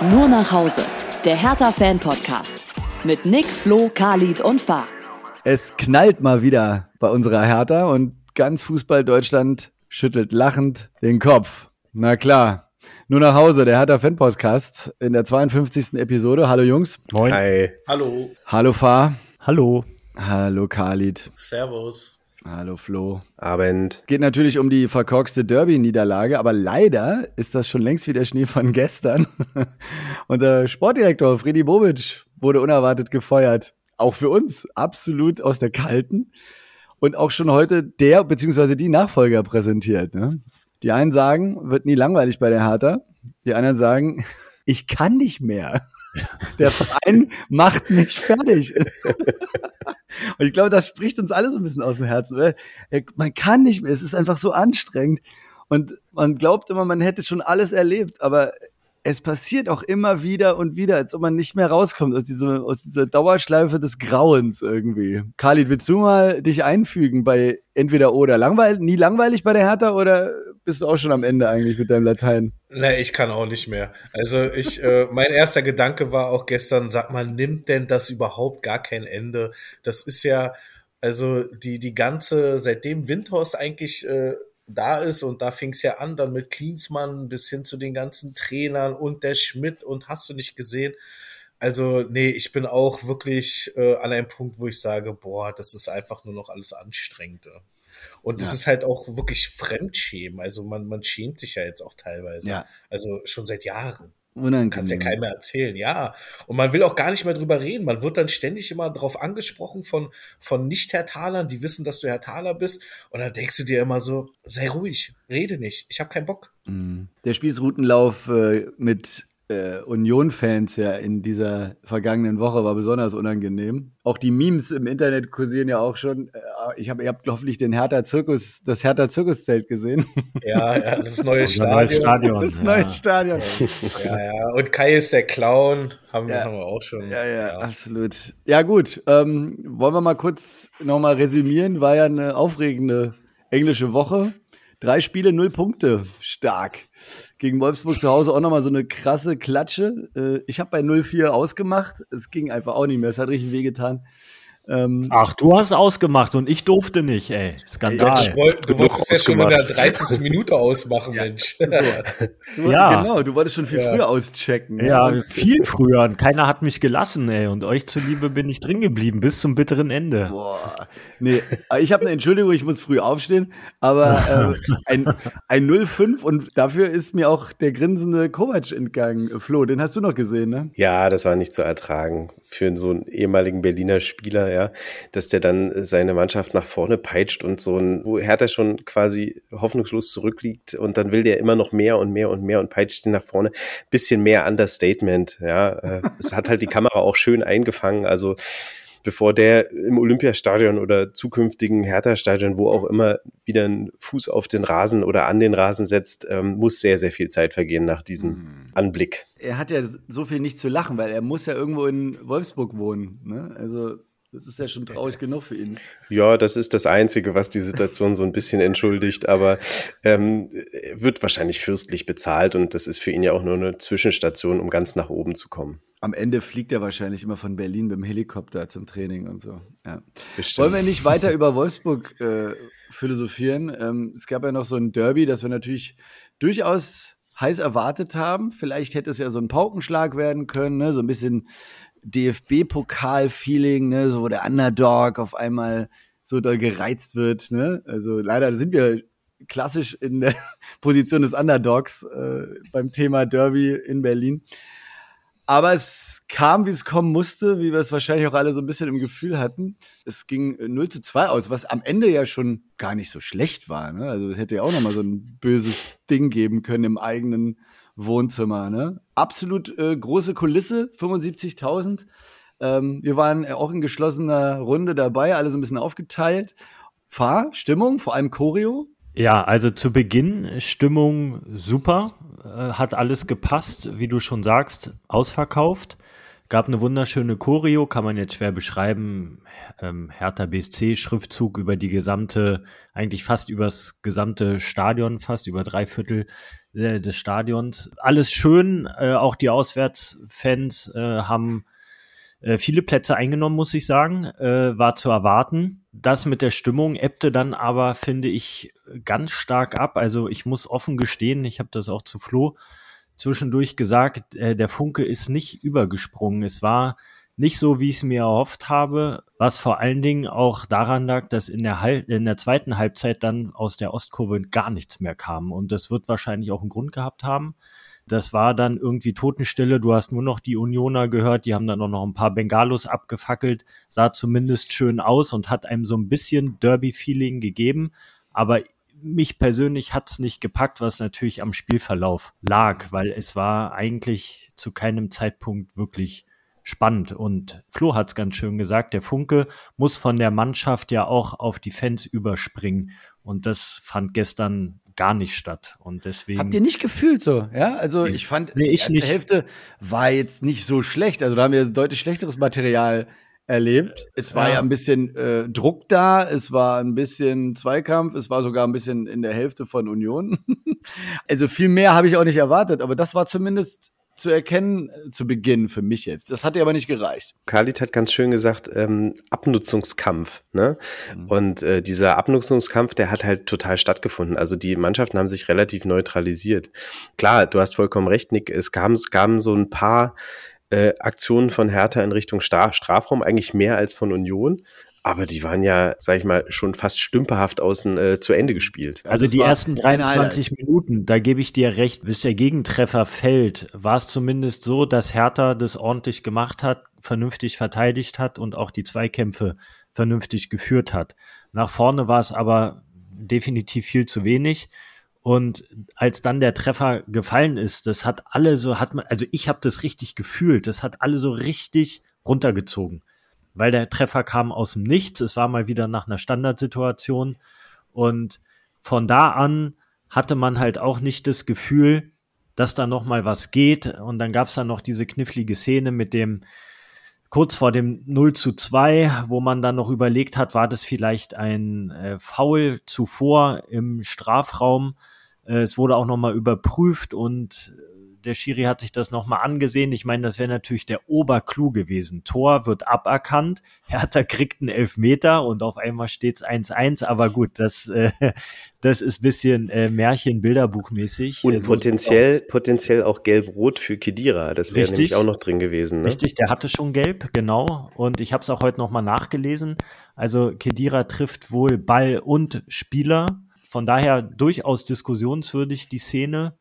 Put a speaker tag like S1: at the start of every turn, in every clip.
S1: Nur nach Hause. Der Hertha-Fan-Podcast. Mit Nick, Flo, Khalid und Fahr.
S2: Es knallt mal wieder bei unserer Hertha und ganz Fußball Deutschland schüttelt lachend den Kopf. Na klar. Nur nach Hause, der Hertha-Fan-Podcast in der 52. Episode. Hallo Jungs.
S3: Moin.
S4: Hi.
S3: Hallo.
S2: Hallo Fahr.
S5: Hallo.
S2: Hallo Khalid.
S3: Servus.
S2: Hallo Flo.
S4: Abend.
S2: Geht natürlich um die verkorkste Derby-Niederlage, aber leider ist das schon längst wieder Schnee von gestern. Unser Sportdirektor Freddy Bobic wurde unerwartet gefeuert. Auch für uns absolut aus der Kalten. Und auch schon heute der bzw. die Nachfolger präsentiert. Ne? Die einen sagen, wird nie langweilig bei der Hertha. Die anderen sagen, ich kann nicht mehr. Der Verein macht mich fertig. Und ich glaube, das spricht uns alle so ein bisschen aus dem Herzen. Man kann nicht mehr, es ist einfach so anstrengend. Und man glaubt immer, man hätte schon alles erlebt, aber es passiert auch immer wieder und wieder, als ob man nicht mehr rauskommt aus, dieser, aus dieser Dauerschleife des Grauens irgendwie. Khalid, willst du mal dich einfügen bei entweder oder? Langweil nie langweilig bei der Hertha oder bist du auch schon am Ende eigentlich mit deinem Latein?
S3: Nee, ich kann auch nicht mehr. Also ich, äh, mein erster Gedanke war auch gestern, sag mal, nimmt denn das überhaupt gar kein Ende? Das ist ja, also die, die ganze, seitdem Windhorst eigentlich äh, da ist und da fing es ja an, dann mit Klinsmann bis hin zu den ganzen Trainern und der Schmidt und hast du nicht gesehen. Also, nee, ich bin auch wirklich äh, an einem Punkt, wo ich sage, boah, das ist einfach nur noch alles anstrengend. Und es ja. ist halt auch wirklich Fremdschämen. Also man, man schämt sich ja jetzt auch teilweise. Ja. Also schon seit Jahren. Unangenehm. Kannst ja keinem mehr erzählen, ja. Und man will auch gar nicht mehr drüber reden. Man wird dann ständig immer drauf angesprochen von, von Nicht-Herr-Talern, die wissen, dass du Herr Taler bist. Und dann denkst du dir immer so, sei ruhig, rede nicht, ich habe keinen Bock.
S2: Mhm. Der Spießrutenlauf äh, mit äh, Union-Fans ja in dieser vergangenen Woche war besonders unangenehm. Auch die Memes im Internet kursieren ja auch schon. Äh, ich habe, ihr habt hoffentlich den Hertha Zirkus, das Hertha Zirkuszelt gesehen.
S3: Ja, ja, das neue Stadion.
S5: Stadion.
S2: Das neue ja. Stadion.
S3: Ja, ja. Und Kai ist der Clown, haben,
S2: ja.
S3: haben wir auch schon.
S2: Ja, ja, ja. absolut. Ja, gut. Ähm, wollen wir mal kurz nochmal resümieren? War ja eine aufregende englische Woche. Drei Spiele, null Punkte. Stark. Gegen Wolfsburg zu Hause auch nochmal so eine krasse Klatsche. Äh, ich habe bei 0-4 ausgemacht. Es ging einfach auch nicht mehr. Es hat richtig wehgetan.
S5: Ähm, Ach, du hast ausgemacht und ich durfte nicht, ey. Skandal.
S3: Ja, wollt, du wolltest ja schon in der 30. Minute ausmachen, ja. Mensch.
S2: Du, ja. Genau, du wolltest schon viel ja. früher auschecken.
S5: Ja, ja viel früher. Und keiner hat mich gelassen, ey. Und euch zuliebe bin ich drin geblieben bis zum bitteren Ende.
S2: Boah. Nee, ich habe eine Entschuldigung, ich muss früh aufstehen, aber äh, ein, ein 0-5 und dafür ist mir auch der grinsende Kovac entgangen. Flo, den hast du noch gesehen, ne?
S4: Ja, das war nicht zu ertragen für so einen ehemaligen Berliner Spieler, ja, dass der dann seine Mannschaft nach vorne peitscht und so ein, wo Hertha schon quasi hoffnungslos zurückliegt und dann will der immer noch mehr und mehr und mehr und peitscht ihn nach vorne. Bisschen mehr Understatement, ja. Äh, es hat halt die Kamera auch schön eingefangen, also bevor der im Olympiastadion oder zukünftigen Hertha-Stadion, wo auch immer, wieder einen Fuß auf den Rasen oder an den Rasen setzt, ähm, muss sehr, sehr viel Zeit vergehen nach diesem mhm. Anblick.
S2: Er hat ja so viel nicht zu lachen, weil er muss ja irgendwo in Wolfsburg wohnen. Ne? Also das ist ja schon traurig genug für ihn.
S4: Ja, das ist das Einzige, was die Situation so ein bisschen entschuldigt, aber ähm, wird wahrscheinlich fürstlich bezahlt und das ist für ihn ja auch nur eine Zwischenstation, um ganz nach oben zu kommen.
S2: Am Ende fliegt er wahrscheinlich immer von Berlin mit dem Helikopter zum Training und so. Ja. Wollen wir nicht weiter über Wolfsburg äh, philosophieren? Ähm, es gab ja noch so ein Derby, das wir natürlich durchaus heiß erwartet haben. Vielleicht hätte es ja so ein Paukenschlag werden können, ne? so ein bisschen DFB-Pokal-Feeling, ne, so wo der Underdog auf einmal so doll gereizt wird. Ne? Also leider sind wir klassisch in der Position des Underdogs äh, beim Thema Derby in Berlin. Aber es kam, wie es kommen musste, wie wir es wahrscheinlich auch alle so ein bisschen im Gefühl hatten. Es ging 0 zu 2 aus, was am Ende ja schon gar nicht so schlecht war. Ne? Also es hätte ja auch nochmal so ein böses Ding geben können im eigenen Wohnzimmer. Ne? Absolut äh, große Kulisse, 75.000. Ähm, wir waren auch in geschlossener Runde dabei, alle so ein bisschen aufgeteilt. Fahr, Stimmung, vor allem Choreo.
S5: Ja, also zu Beginn Stimmung super, äh, hat alles gepasst, wie du schon sagst, ausverkauft. Gab eine wunderschöne Choreo, kann man jetzt schwer beschreiben. Ähm, Hertha BSC, Schriftzug über die gesamte, eigentlich fast übers gesamte Stadion, fast über drei Viertel äh, des Stadions. Alles schön, äh, auch die Auswärtsfans äh, haben äh, viele Plätze eingenommen, muss ich sagen, äh, war zu erwarten. Das mit der Stimmung ebbte dann aber, finde ich, ganz stark ab. Also ich muss offen gestehen, ich habe das auch zu Flo zwischendurch gesagt, äh, der Funke ist nicht übergesprungen. Es war nicht so, wie ich es mir erhofft habe, was vor allen Dingen auch daran lag, dass in der, Hal in der zweiten Halbzeit dann aus der Ostkurve gar nichts mehr kam. Und das wird wahrscheinlich auch einen Grund gehabt haben. Das war dann irgendwie Totenstille. Du hast nur noch die Unioner gehört. Die haben dann auch noch ein paar Bengalos abgefackelt. Sah zumindest schön aus und hat einem so ein bisschen Derby-Feeling gegeben. Aber mich persönlich hat's nicht gepackt, was natürlich am Spielverlauf lag, weil es war eigentlich zu keinem Zeitpunkt wirklich spannend. Und Flo hat's ganz schön gesagt, der Funke muss von der Mannschaft ja auch auf die Fans überspringen. Und das fand gestern gar nicht statt. Und deswegen.
S2: Habt ihr nicht gefühlt so? Ja, also ich fand, nee, die ich erste nicht. Hälfte war jetzt nicht so schlecht. Also da haben wir deutlich schlechteres Material erlebt. Es war ja, ja ein bisschen äh, Druck da, es war ein bisschen Zweikampf, es war sogar ein bisschen in der Hälfte von Union. also viel mehr habe ich auch nicht erwartet, aber das war zumindest zu erkennen äh, zu Beginn für mich jetzt. Das hat dir aber nicht gereicht.
S4: Khalid hat ganz schön gesagt, ähm, Abnutzungskampf. Ne? Mhm. Und äh, dieser Abnutzungskampf, der hat halt total stattgefunden. Also die Mannschaften haben sich relativ neutralisiert. Klar, du hast vollkommen recht, Nick. Es kam, kamen so ein paar äh, Aktionen von Hertha in Richtung Stra Strafraum, eigentlich mehr als von Union. Aber die waren ja, sag ich mal, schon fast stümperhaft außen äh, zu Ende gespielt.
S5: Also, die ersten 23 Minuten, da gebe ich dir recht, bis der Gegentreffer fällt, war es zumindest so, dass Hertha das ordentlich gemacht hat, vernünftig verteidigt hat und auch die Zweikämpfe vernünftig geführt hat. Nach vorne war es aber definitiv viel zu wenig. Und als dann der Treffer gefallen ist, das hat alle so, hat man, also ich habe das richtig gefühlt, das hat alle so richtig runtergezogen. Weil der Treffer kam aus dem Nichts, es war mal wieder nach einer Standardsituation. Und von da an hatte man halt auch nicht das Gefühl, dass da noch mal was geht. Und dann gab es dann noch diese knifflige Szene mit dem, kurz vor dem 0 zu 2, wo man dann noch überlegt hat, war das vielleicht ein äh, Foul zuvor im Strafraum es wurde auch nochmal überprüft und der Schiri hat sich das nochmal angesehen. Ich meine, das wäre natürlich der Oberclou gewesen. Tor wird aberkannt, Hertha kriegt einen Elfmeter und auf einmal steht's 1-1. Aber gut, das, äh, das ist bisschen äh, Märchen-Bilderbuchmäßig.
S4: Und so potenziell, auch. potenziell auch gelb-rot für Kedira. Das wäre nämlich auch noch drin gewesen. Ne?
S5: Richtig, der hatte schon gelb, genau. Und ich habe es auch heute nochmal nachgelesen. Also Kedira trifft wohl Ball und Spieler von daher durchaus diskussionswürdig die Szene.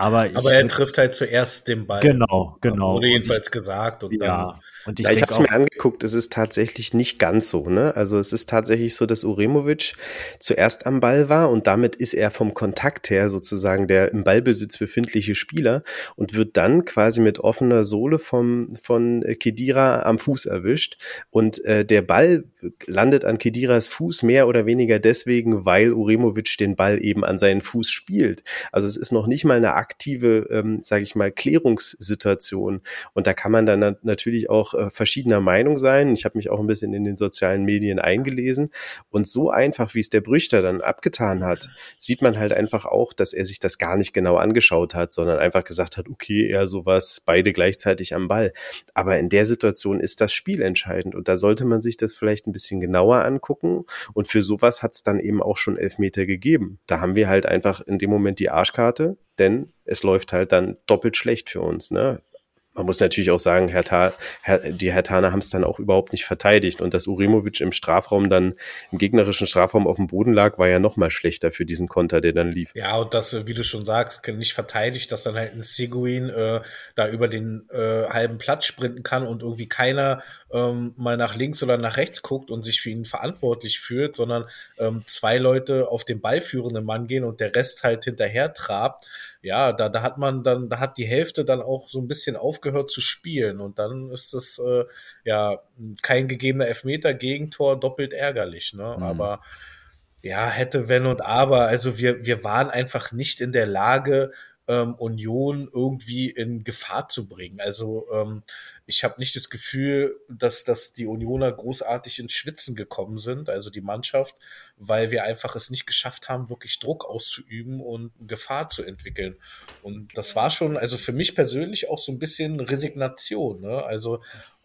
S5: Aber,
S3: aber er trifft halt zuerst den Ball.
S5: Genau, genau.
S3: Wurde jedenfalls ich, gesagt. Und
S4: ja, dann, und ich, ja, ich habe es mir angeguckt, es ist tatsächlich nicht ganz so. Ne? Also es ist tatsächlich so, dass Uremovic zuerst am Ball war und damit ist er vom Kontakt her sozusagen der im Ballbesitz befindliche Spieler und wird dann quasi mit offener Sohle vom, von Kedira am Fuß erwischt. Und äh, der Ball landet an Kediras Fuß mehr oder weniger deswegen, weil Uremovic den Ball eben an seinen Fuß spielt. Also es ist noch nicht mal eine aktive, ähm, sage ich mal, Klärungssituation. Und da kann man dann natürlich auch äh, verschiedener Meinung sein. Ich habe mich auch ein bisschen in den sozialen Medien eingelesen. Und so einfach, wie es der Brüchter dann abgetan hat, sieht man halt einfach auch, dass er sich das gar nicht genau angeschaut hat, sondern einfach gesagt hat, okay, eher sowas, beide gleichzeitig am Ball. Aber in der Situation ist das Spiel entscheidend. Und da sollte man sich das vielleicht ein bisschen genauer angucken. Und für sowas hat es dann eben auch schon Elfmeter gegeben. Da haben wir halt einfach in dem Moment die Arschkarte denn es läuft halt dann doppelt schlecht für uns. Ne? Man muss natürlich auch sagen, Herr Ta, Herr, die Hertaner haben es dann auch überhaupt nicht verteidigt. Und dass Uremovic im Strafraum dann, im gegnerischen Strafraum auf dem Boden lag, war ja noch mal schlechter für diesen Konter, der dann lief.
S3: Ja, und das, wie du schon sagst, nicht verteidigt, dass dann halt ein Seguin äh, da über den äh, halben Platz sprinten kann und irgendwie keiner ähm, mal nach links oder nach rechts guckt und sich für ihn verantwortlich fühlt, sondern ähm, zwei Leute auf den ballführenden Mann gehen und der Rest halt hinterher trabt ja, da, da hat man dann, da hat die Hälfte dann auch so ein bisschen aufgehört zu spielen und dann ist es äh, ja kein gegebener Elfmeter, Gegentor, doppelt ärgerlich, ne? Mhm. Aber ja, hätte, wenn und aber, also wir, wir waren einfach nicht in der Lage, ähm, Union irgendwie in Gefahr zu bringen. Also ähm, ich habe nicht das Gefühl, dass, dass die Unioner großartig ins Schwitzen gekommen sind, also die Mannschaft, weil wir einfach es nicht geschafft haben, wirklich Druck auszuüben und Gefahr zu entwickeln. Und das war schon, also für mich persönlich auch so ein bisschen Resignation. Ne? Also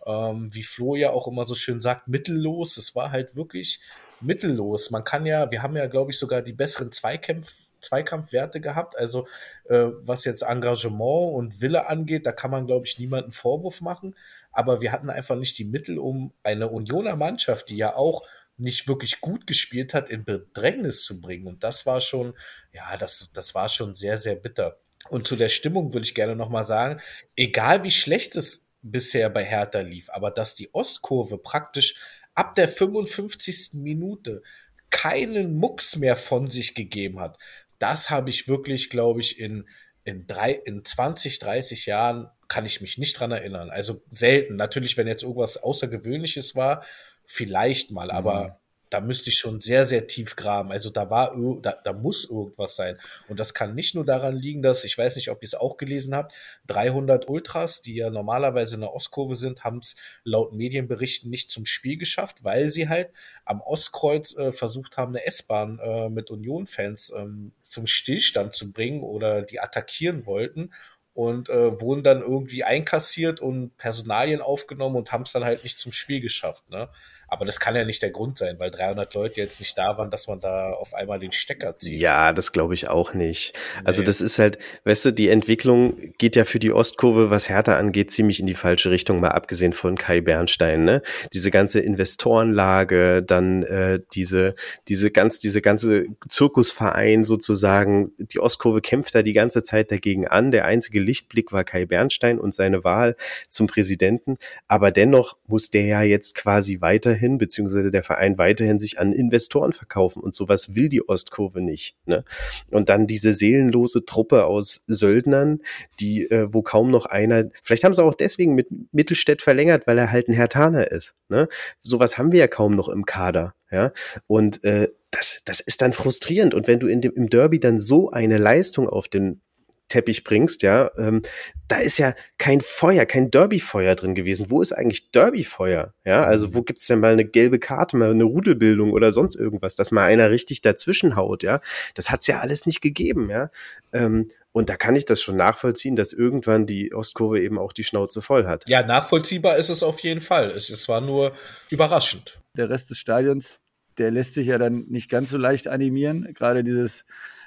S3: ähm, wie Flo ja auch immer so schön sagt, mittellos. Es war halt wirklich mittellos. Man kann ja, wir haben ja, glaube ich, sogar die besseren Zweikampf, Zweikampfwerte gehabt. Also äh, was jetzt Engagement und Wille angeht, da kann man, glaube ich, niemanden Vorwurf machen. Aber wir hatten einfach nicht die Mittel, um eine Unioner Mannschaft, die ja auch nicht wirklich gut gespielt hat, in Bedrängnis zu bringen. Und das war schon, ja, das, das war schon sehr, sehr bitter. Und zu der Stimmung würde ich gerne nochmal sagen, egal wie schlecht es bisher bei Hertha lief, aber dass die Ostkurve praktisch ab der 55. Minute keinen Mucks mehr von sich gegeben hat. Das habe ich wirklich, glaube ich, in, in, drei, in 20, 30 Jahren kann ich mich nicht dran erinnern. Also selten. Natürlich, wenn jetzt irgendwas Außergewöhnliches war, vielleicht mal, aber mhm da müsste ich schon sehr, sehr tief graben. Also da war, da, da muss irgendwas sein. Und das kann nicht nur daran liegen, dass, ich weiß nicht, ob ihr es auch gelesen habt, 300 Ultras, die ja normalerweise in der Ostkurve sind, haben es laut Medienberichten nicht zum Spiel geschafft, weil sie halt am Ostkreuz äh, versucht haben, eine S-Bahn äh, mit Union-Fans ähm, zum Stillstand zu bringen oder die attackieren wollten und äh, wurden dann irgendwie einkassiert und Personalien aufgenommen und haben es dann halt nicht zum Spiel geschafft. Ne? Aber das kann ja nicht der Grund sein, weil 300 Leute jetzt nicht da waren, dass man da auf einmal den Stecker zieht.
S4: Ja, das glaube ich auch nicht. Also nee. Also das ist halt, weißt du, die Entwicklung geht ja für die Ostkurve, was Hertha angeht, ziemlich in die falsche Richtung, mal abgesehen von Kai Bernstein. Ne? Diese ganze Investorenlage, dann äh, diese, diese ganz, diese ganze Zirkusverein sozusagen, die Ostkurve kämpft da die ganze Zeit dagegen an. Der einzige Lichtblick war Kai Bernstein und seine Wahl zum Präsidenten. Aber dennoch muss der ja jetzt quasi weiterhin weiterhin, beziehungsweise der Verein weiterhin sich an Investoren verkaufen und sowas will die Ostkurve nicht. Ne? Und dann diese seelenlose Truppe aus Söldnern, die, äh, wo kaum noch einer, vielleicht haben sie auch deswegen mit Mittelstädt verlängert, weil er halt ein Hertaner ist. Ne? Sowas haben wir ja kaum noch im Kader. Ja, und äh, das, das ist dann frustrierend. Und wenn du in dem, im Derby dann so eine Leistung auf den Teppich bringst, ja, ähm, da ist ja kein Feuer, kein Derby-Feuer drin gewesen. Wo ist eigentlich Derby-Feuer? Ja, also wo gibt's denn mal eine gelbe Karte, mal eine Rudelbildung oder sonst irgendwas, dass mal einer richtig dazwischen haut, ja? Das hat's ja alles nicht gegeben, ja. Ähm, und da kann ich das schon nachvollziehen, dass irgendwann die Ostkurve eben auch die Schnauze voll hat.
S3: Ja, nachvollziehbar ist es auf jeden Fall. Es, es war nur überraschend.
S2: Der Rest des Stadions, der lässt sich ja dann nicht ganz so leicht animieren. Gerade dieses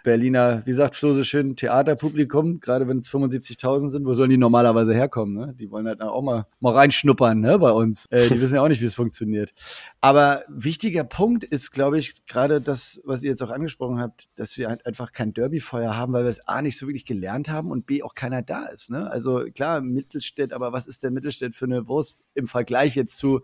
S2: Berliner, wie sagt Flo so schön, Theaterpublikum, gerade wenn es 75.000 sind, wo sollen die normalerweise herkommen? Ne? Die wollen halt auch mal, mal reinschnuppern ne, bei uns. Äh, die wissen ja auch nicht, wie es funktioniert. Aber wichtiger Punkt ist, glaube ich, gerade das, was ihr jetzt auch angesprochen habt, dass wir halt einfach kein Derbyfeuer haben, weil wir es A nicht so wirklich gelernt haben und B auch keiner da ist. Ne? Also klar, Mittelstädt, aber was ist der Mittelstädt für eine Wurst im Vergleich jetzt zu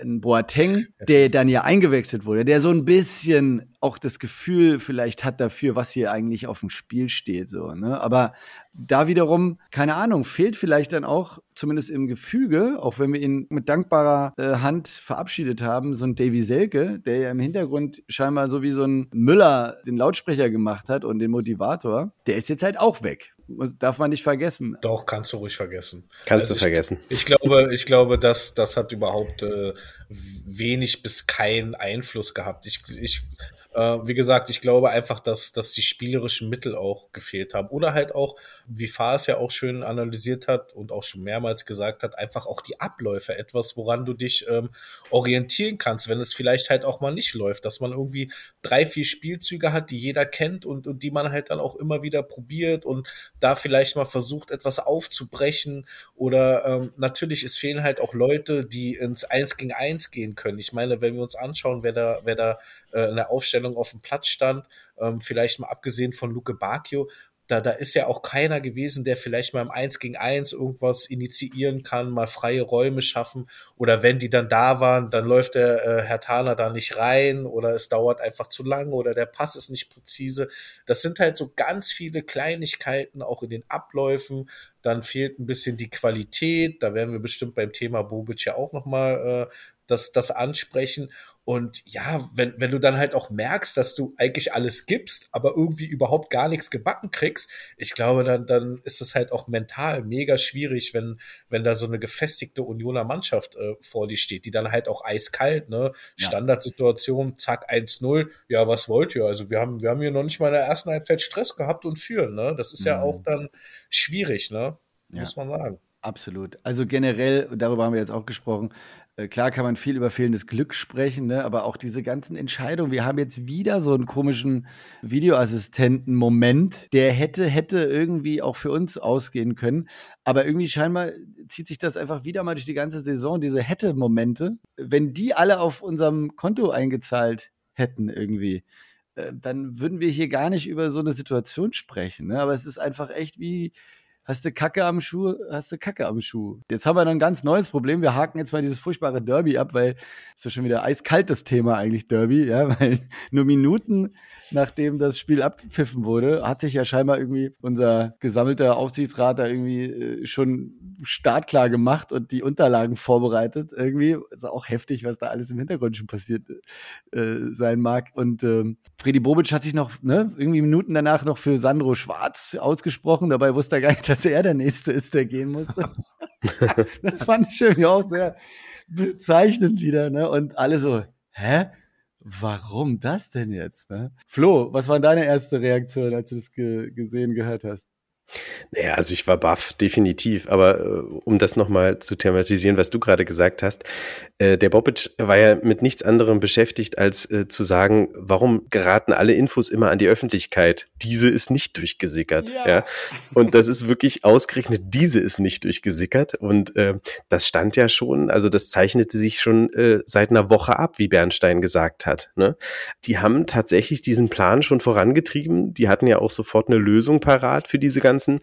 S2: ein Boateng, der dann ja eingewechselt wurde, der so ein bisschen auch das Gefühl vielleicht hat dafür, was hier eigentlich auf dem Spiel steht. So, ne? Aber da wiederum, keine Ahnung, fehlt vielleicht dann auch, zumindest im Gefüge, auch wenn wir ihn mit dankbarer äh, Hand verabschiedet haben, so ein Davy Selke, der ja im Hintergrund scheinbar so wie so ein Müller den Lautsprecher gemacht hat und den Motivator, der ist jetzt halt auch weg darf man nicht vergessen.
S3: Doch, kannst du ruhig vergessen.
S4: Kannst also du vergessen.
S3: Ich, ich, glaube, ich glaube, dass das hat überhaupt äh, wenig bis keinen Einfluss gehabt. Ich, ich äh, wie gesagt, ich glaube einfach, dass, dass die spielerischen Mittel auch gefehlt haben. Oder halt auch, wie Faas ja auch schön analysiert hat und auch schon mehrmals gesagt hat, einfach auch die Abläufe, etwas, woran du dich ähm, orientieren kannst, wenn es vielleicht halt auch mal nicht läuft, dass man irgendwie drei, vier Spielzüge hat, die jeder kennt und, und die man halt dann auch immer wieder probiert und da vielleicht mal versucht, etwas aufzubrechen. Oder ähm, natürlich, es fehlen halt auch Leute, die ins Eins gegen Eins gehen können. Ich meine, wenn wir uns anschauen, wer da, wer da äh, in der Aufstellung auf dem Platz stand, ähm, vielleicht mal abgesehen von Luke Bacchio, da, da ist ja auch keiner gewesen, der vielleicht mal im Eins gegen Eins irgendwas initiieren kann, mal freie Räume schaffen. Oder wenn die dann da waren, dann läuft der äh, Herr Taner da nicht rein oder es dauert einfach zu lange oder der Pass ist nicht präzise. Das sind halt so ganz viele Kleinigkeiten auch in den Abläufen. Dann fehlt ein bisschen die Qualität. Da werden wir bestimmt beim Thema Bobic ja auch nochmal äh, das, das ansprechen. Und ja, wenn, wenn du dann halt auch merkst, dass du eigentlich alles gibst, aber irgendwie überhaupt gar nichts gebacken kriegst, ich glaube, dann, dann ist es halt auch mental mega schwierig, wenn, wenn da so eine gefestigte Unioner Mannschaft äh, vor dir steht, die dann halt auch eiskalt, ne? Ja. Standardsituation, zack, 1-0, ja, was wollt ihr? Also wir haben, wir haben hier noch nicht mal in der ersten Halbzeit Stress gehabt und führen, ne? Das ist mhm. ja auch dann schwierig, ne? Muss man sagen.
S2: Absolut. Also generell, darüber haben wir jetzt auch gesprochen, äh, klar kann man viel über fehlendes Glück sprechen, ne? aber auch diese ganzen Entscheidungen. Wir haben jetzt wieder so einen komischen Videoassistenten-Moment, der hätte, hätte irgendwie auch für uns ausgehen können. Aber irgendwie scheinbar zieht sich das einfach wieder mal durch die ganze Saison, diese hätte-Momente. Wenn die alle auf unserem Konto eingezahlt hätten irgendwie, äh, dann würden wir hier gar nicht über so eine Situation sprechen. Ne? Aber es ist einfach echt wie hast du Kacke am Schuh, hast du Kacke am Schuh. Jetzt haben wir dann ein ganz neues Problem. Wir haken jetzt mal dieses furchtbare Derby ab, weil es ist ja schon wieder eiskalt das Thema eigentlich Derby, ja, weil nur Minuten nachdem das Spiel abgepfiffen wurde, hat sich ja scheinbar irgendwie unser gesammelter Aufsichtsrat da irgendwie äh, schon startklar gemacht und die Unterlagen vorbereitet. Irgendwie ist auch heftig, was da alles im Hintergrund schon passiert äh, sein mag. Und ähm, Freddy Bobic hat sich noch ne, irgendwie Minuten danach noch für Sandro Schwarz ausgesprochen. Dabei wusste er gar nicht, dass er der Nächste ist, der gehen musste. das fand ich irgendwie auch sehr bezeichnend wieder. Ne? Und alle so, hä? Warum das denn jetzt? Ne? Flo, was war deine erste Reaktion, als du es ge gesehen, gehört hast?
S4: Naja, also ich war baff, definitiv. Aber äh, um das nochmal zu thematisieren, was du gerade gesagt hast, äh, der Bobic war ja mit nichts anderem beschäftigt, als äh, zu sagen, warum geraten alle Infos immer an die Öffentlichkeit? Diese ist nicht durchgesickert. Ja. ja? Und das ist wirklich ausgerechnet, diese ist nicht durchgesickert. Und äh, das stand ja schon, also das zeichnete sich schon äh, seit einer Woche ab, wie Bernstein gesagt hat. Ne? Die haben tatsächlich diesen Plan schon vorangetrieben. Die hatten ja auch sofort eine Lösung parat für diese ganze ganzen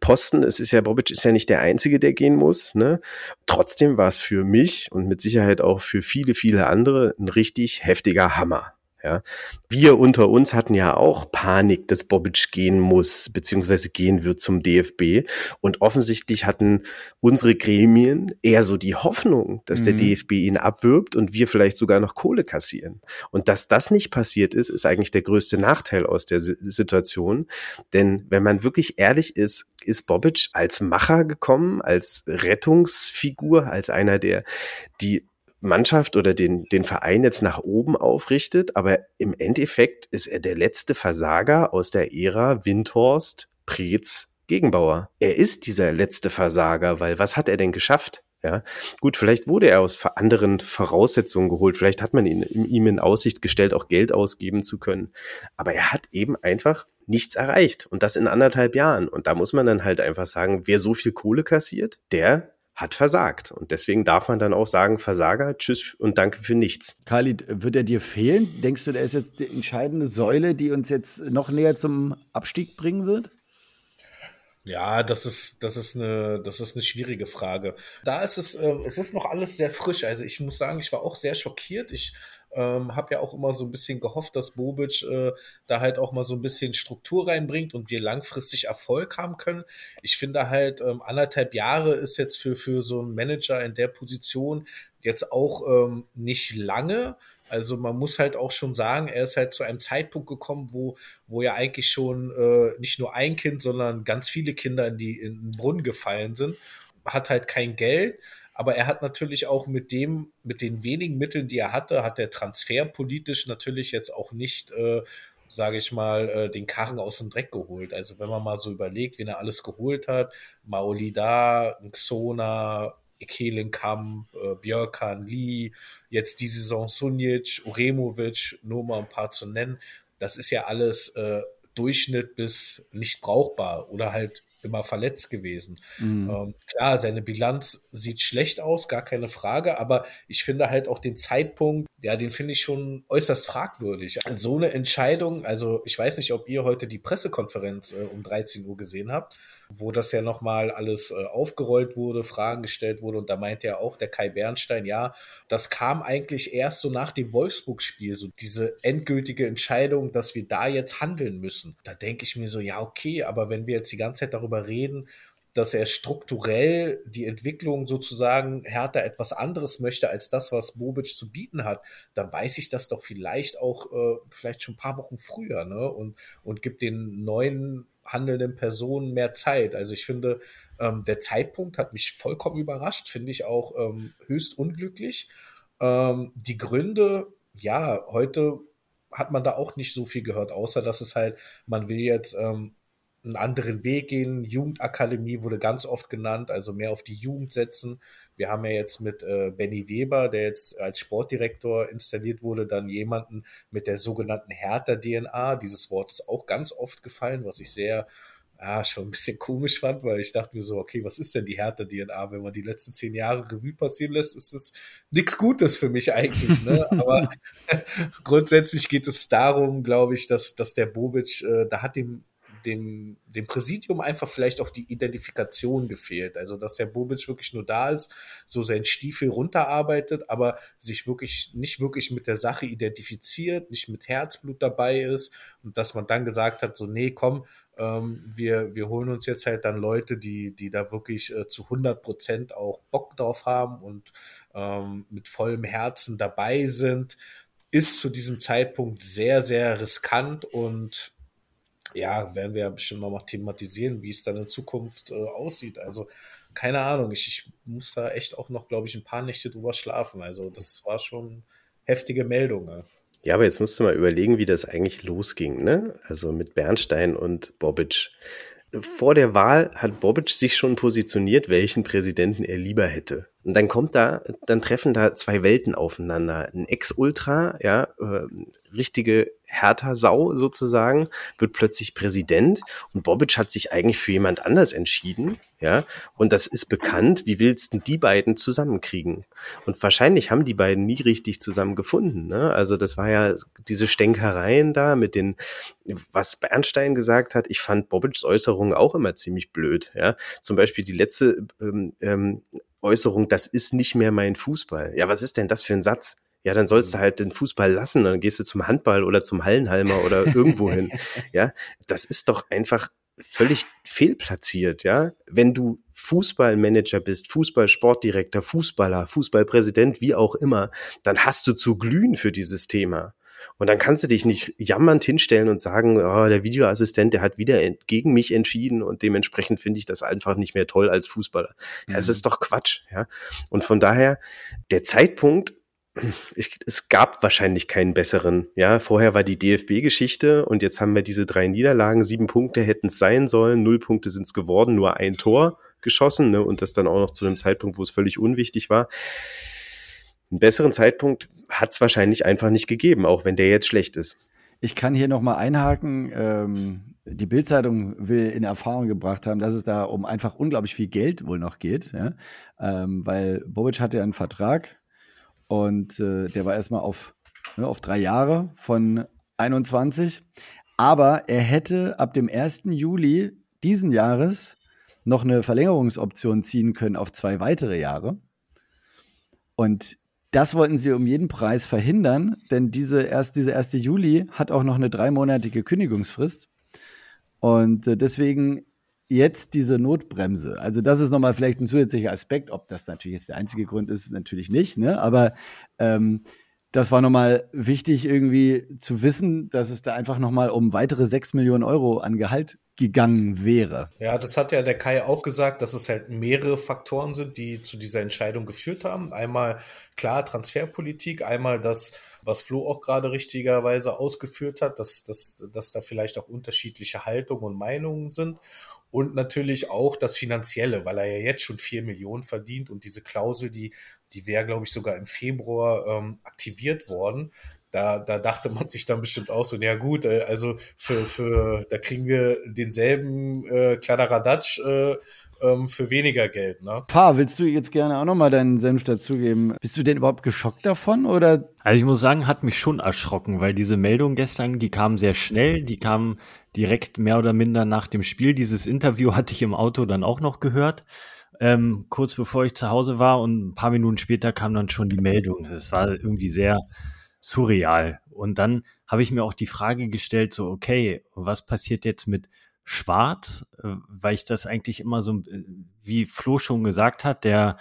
S4: Posten. Es ist ja, Bobic ist ja nicht der Einzige, der gehen muss. Ne? Trotzdem war es für mich und mit Sicherheit auch für viele, viele andere ein richtig heftiger Hammer. Ja, wir unter uns hatten ja auch Panik, dass Bobic gehen muss, beziehungsweise gehen wird zum DFB. Und offensichtlich hatten unsere Gremien eher so die Hoffnung, dass mhm. der DFB ihn abwirbt und wir vielleicht sogar noch Kohle kassieren. Und dass das nicht passiert ist, ist eigentlich der größte Nachteil aus der Situation. Denn wenn man wirklich ehrlich ist, ist Bobic als Macher gekommen, als Rettungsfigur, als einer, der die Mannschaft oder den, den Verein jetzt nach oben aufrichtet, aber im Endeffekt ist er der letzte Versager aus der Ära Windhorst, Preetz, Gegenbauer. Er ist dieser letzte Versager, weil was hat er denn geschafft? Ja, gut, vielleicht wurde er aus anderen Voraussetzungen geholt. Vielleicht hat man ihn, ihm in Aussicht gestellt, auch Geld ausgeben zu können. Aber er hat eben einfach nichts erreicht. Und das in anderthalb Jahren. Und da muss man dann halt einfach sagen, wer so viel Kohle kassiert, der hat versagt. Und deswegen darf man dann auch sagen, Versager, tschüss und danke für nichts.
S2: Khalid, wird er dir fehlen? Denkst du, der ist jetzt die entscheidende Säule, die uns jetzt noch näher zum Abstieg bringen wird?
S3: Ja, das ist, das ist eine, das ist eine schwierige Frage. Da ist es, äh, es ist noch alles sehr frisch. Also ich muss sagen, ich war auch sehr schockiert. Ich ähm, habe ja auch immer so ein bisschen gehofft, dass Bobic äh, da halt auch mal so ein bisschen Struktur reinbringt und wir langfristig Erfolg haben können. Ich finde halt, ähm, anderthalb Jahre ist jetzt für, für so einen Manager in der Position jetzt auch ähm, nicht lange. Also man muss halt auch schon sagen, er ist halt zu einem Zeitpunkt gekommen, wo, wo ja eigentlich schon äh, nicht nur ein Kind, sondern ganz viele Kinder in, die, in den Brunnen gefallen sind. Hat halt kein Geld aber er hat natürlich auch mit dem, mit den wenigen Mitteln, die er hatte, hat er transferpolitisch natürlich jetzt auch nicht, äh, sage ich mal, äh, den Karren aus dem Dreck geholt. Also wenn man mal so überlegt, wen er alles geholt hat, Maolida, Xona, Ekelenkamp, äh, Björkan, Lee, jetzt die Saison Sunic, Uremovic, nur mal ein paar zu nennen. Das ist ja alles äh, Durchschnitt bis nicht brauchbar oder halt immer verletzt gewesen. Mhm. Ähm, klar, seine Bilanz sieht schlecht aus, gar keine Frage, aber ich finde halt auch den Zeitpunkt, ja, den finde ich schon äußerst fragwürdig. Also so eine Entscheidung, also ich weiß nicht, ob ihr heute die Pressekonferenz äh, um 13 Uhr gesehen habt wo das ja nochmal alles äh, aufgerollt wurde, Fragen gestellt wurde. Und da meinte ja auch der Kai Bernstein, ja, das kam eigentlich erst so nach dem Wolfsburg-Spiel, so diese endgültige Entscheidung, dass wir da jetzt handeln müssen. Da denke ich mir so, ja, okay, aber wenn wir jetzt die ganze Zeit darüber reden, dass er strukturell die Entwicklung sozusagen härter etwas anderes möchte als das, was Bobic zu bieten hat, dann weiß ich das doch vielleicht auch äh, vielleicht schon ein paar Wochen früher, ne? Und, und gibt den neuen handelnden Personen mehr Zeit. Also ich finde, ähm, der Zeitpunkt hat mich vollkommen überrascht, finde ich auch ähm, höchst unglücklich. Ähm, die Gründe, ja, heute hat man da auch nicht so viel gehört, außer dass es halt, man will jetzt ähm, einen anderen Weg gehen. Jugendakademie wurde ganz oft genannt, also mehr auf die Jugend setzen. Wir haben ja jetzt mit äh, Benny Weber, der jetzt als Sportdirektor installiert wurde, dann jemanden mit der sogenannten Hertha-DNA. Dieses Wort ist auch ganz oft gefallen, was ich sehr ja, schon ein bisschen komisch fand, weil ich dachte mir so, okay, was ist denn die Hertha-DNA? Wenn man die letzten zehn Jahre Revue passieren lässt, ist es nichts Gutes für mich eigentlich. Ne? Aber grundsätzlich geht es darum, glaube ich, dass, dass der Bobic, äh, da hat ihm dem, dem Präsidium einfach vielleicht auch die Identifikation gefehlt. Also, dass der Bobic wirklich nur da ist, so sein Stiefel runterarbeitet, aber sich wirklich nicht wirklich mit der Sache identifiziert, nicht mit Herzblut dabei ist und dass man dann gesagt hat, so, nee, komm, ähm, wir, wir holen uns jetzt halt dann Leute, die, die da wirklich äh, zu 100 Prozent auch Bock drauf haben und ähm, mit vollem Herzen dabei sind, ist zu diesem Zeitpunkt sehr, sehr riskant und ja, werden wir ja bestimmt noch mal thematisieren, wie es dann in Zukunft äh, aussieht. Also keine Ahnung, ich, ich muss da echt auch noch, glaube ich, ein paar Nächte drüber schlafen. Also das war schon heftige Meldung. Ja.
S4: Ja, aber jetzt musst du mal überlegen, wie das eigentlich losging, ne? Also mit Bernstein und Bobic. Vor der Wahl hat Bobic sich schon positioniert, welchen Präsidenten er lieber hätte. Und dann kommt da, dann treffen da zwei Welten aufeinander. Ein Ex-Ultra, ja, äh, richtige Hertha-Sau sozusagen, wird plötzlich Präsident und Bobic hat sich eigentlich für jemand anders entschieden, ja, und das ist bekannt, wie willst du die beiden zusammenkriegen? Und wahrscheinlich haben die beiden nie richtig zusammen gefunden, ne? Also das war ja diese Stänkereien da mit den, was Bernstein gesagt hat, ich fand Bobics Äußerungen auch immer ziemlich blöd, ja. Zum Beispiel die letzte ähm, ähm, Äußerung, das ist nicht mehr mein Fußball. Ja, was ist denn das für ein Satz? Ja, dann sollst du mhm. halt den Fußball lassen, dann gehst du zum Handball oder zum Hallenhalmer oder irgendwo hin. Ja, das ist doch einfach völlig fehlplatziert, ja. Wenn du Fußballmanager bist, Fußballsportdirektor, Fußballer, Fußballpräsident, wie auch immer, dann hast du zu glühen für dieses Thema. Und dann kannst du dich nicht jammernd hinstellen und sagen, oh, der Videoassistent, der hat wieder gegen mich entschieden und dementsprechend finde ich das einfach nicht mehr toll als Fußballer. Ja, es mhm. ist doch Quatsch, ja. Und von daher, der Zeitpunkt, ich, es gab wahrscheinlich keinen besseren. Ja, vorher war die DFB-Geschichte und jetzt haben wir diese drei Niederlagen. Sieben Punkte hätten es sein sollen, null Punkte sind es geworden, nur ein Tor geschossen ne, und das dann auch noch zu einem Zeitpunkt, wo es völlig unwichtig war. Einen besseren Zeitpunkt hat es wahrscheinlich einfach nicht gegeben, auch wenn der jetzt schlecht ist.
S2: Ich kann hier nochmal einhaken. Ähm, die Bildzeitung will in Erfahrung gebracht haben, dass es da um einfach unglaublich viel Geld wohl noch geht, ja? ähm, weil Bobic hatte ja einen Vertrag und äh, der war erstmal auf, ne, auf drei Jahre von 21. Aber er hätte ab dem 1. Juli diesen Jahres noch eine Verlängerungsoption ziehen können auf zwei weitere Jahre. Und das wollten sie um jeden Preis verhindern, denn diese erst, diese 1. Juli hat auch noch eine dreimonatige Kündigungsfrist. Und äh, deswegen jetzt diese Notbremse. Also das ist nochmal vielleicht ein zusätzlicher Aspekt. Ob das natürlich jetzt der einzige Grund ist, natürlich nicht. Ne? Aber ähm, das war nochmal wichtig, irgendwie zu wissen, dass es da einfach nochmal um weitere 6 Millionen Euro an Gehalt gegangen wäre.
S3: Ja, das hat ja der Kai auch gesagt, dass es halt mehrere Faktoren sind, die zu dieser Entscheidung geführt haben. Einmal klar Transferpolitik, einmal das, was Flo auch gerade richtigerweise ausgeführt hat, dass, dass, dass da vielleicht auch unterschiedliche Haltungen und Meinungen sind und natürlich auch das Finanzielle, weil er ja jetzt schon vier Millionen verdient und diese Klausel, die, die wäre, glaube ich, sogar im Februar ähm, aktiviert worden. Da, da dachte man sich dann bestimmt auch so, ja gut, äh, also für, für, da kriegen wir denselben äh, Kladderadatsch äh, ähm, für weniger Geld. Ne?
S2: Pa, willst du jetzt gerne auch nochmal deinen Senf dazugeben? Bist du denn überhaupt geschockt davon oder?
S5: Also ich muss sagen, hat mich schon erschrocken, weil diese Meldung gestern, die kam sehr schnell, die kam direkt mehr oder minder nach dem Spiel. Dieses Interview hatte ich im Auto dann auch noch gehört. Ähm, kurz bevor ich zu Hause war und ein paar Minuten später kam dann schon die Meldung. Das war irgendwie sehr surreal. Und dann habe ich mir auch die Frage gestellt, so, okay, was passiert jetzt mit schwarz, äh, weil ich das eigentlich immer so, äh, wie Flo schon gesagt hat, der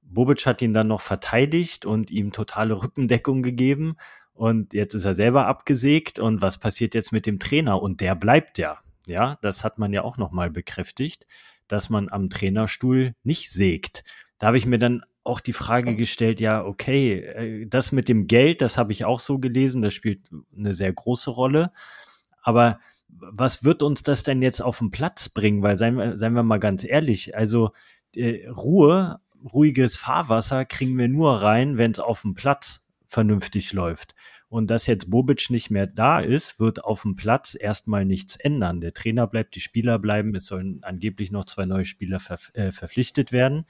S5: Bobic hat ihn dann noch verteidigt und ihm totale Rückendeckung gegeben. Und jetzt ist er selber abgesägt. Und was passiert jetzt mit dem Trainer? Und der bleibt ja. Ja, das hat man ja auch nochmal bekräftigt, dass man am Trainerstuhl nicht sägt. Da habe ich mir dann auch die Frage gestellt, ja, okay, äh, das mit dem Geld, das habe ich auch so gelesen, das spielt eine sehr große Rolle. Aber was wird uns das denn jetzt auf den Platz bringen? Weil seien wir, seien wir mal ganz ehrlich, also äh, Ruhe, ruhiges Fahrwasser kriegen wir nur rein, wenn es auf dem Platz vernünftig läuft. Und dass jetzt Bobic nicht mehr da ist, wird auf dem Platz erstmal nichts ändern. Der Trainer bleibt, die Spieler bleiben, es sollen angeblich noch zwei neue Spieler ver äh, verpflichtet werden.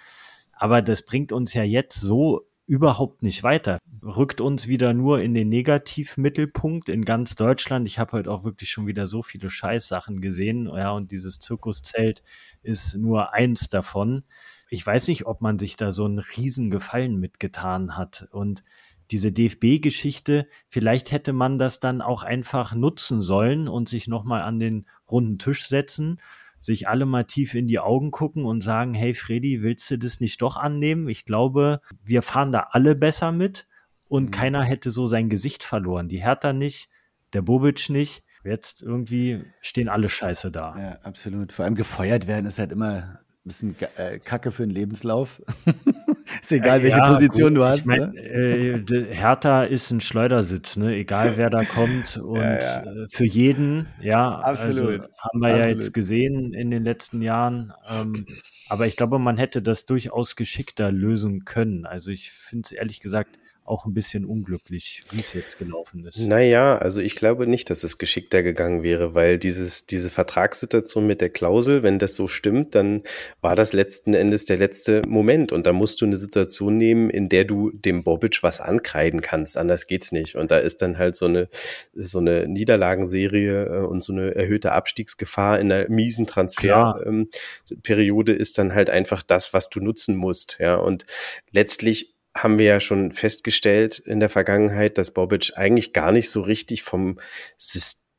S5: Aber das bringt uns ja jetzt so überhaupt nicht weiter. Rückt uns wieder nur in den Negativmittelpunkt in ganz Deutschland. Ich habe heute auch wirklich schon wieder so viele Scheißsachen gesehen. Ja, und dieses Zirkuszelt ist nur eins davon. Ich weiß nicht, ob man sich da so einen Riesengefallen mitgetan hat. Und diese DFB-Geschichte, vielleicht hätte man das dann auch einfach nutzen sollen und sich nochmal an den runden Tisch setzen sich alle mal tief in die Augen gucken und sagen, hey Freddy, willst du das nicht doch annehmen? Ich glaube, wir fahren da alle besser mit und mhm. keiner hätte so sein Gesicht verloren. Die Hertha nicht, der Bobic nicht. Jetzt irgendwie stehen alle scheiße da.
S2: Ja, absolut. Vor allem gefeuert werden ist halt immer ein bisschen äh, Kacke für den Lebenslauf. ist egal, welche ja, Position gut. du hast. Ich mein,
S5: ne? äh, Hertha ist ein Schleudersitz, ne? egal wer da kommt. Und ja, ja. Äh, für jeden, ja, also Absolut. Also, haben wir Absolut. ja jetzt gesehen in den letzten Jahren. Ähm, aber ich glaube, man hätte das durchaus geschickter lösen können. Also ich finde es ehrlich gesagt auch ein bisschen unglücklich, wie es jetzt gelaufen ist.
S4: Naja, also ich glaube nicht, dass es geschickter gegangen wäre, weil dieses, diese Vertragssituation mit der Klausel, wenn das so stimmt, dann war das letzten Endes der letzte Moment. Und da musst du eine Situation nehmen, in der du dem Bobic was ankreiden kannst. Anders geht's nicht. Und da ist dann halt so eine, so eine Niederlagenserie äh, und so eine erhöhte Abstiegsgefahr in einer miesen Transferperiode ähm, ist dann halt einfach das, was du nutzen musst. Ja, und letztlich haben wir ja schon festgestellt in der Vergangenheit, dass Bobic eigentlich gar nicht so richtig vom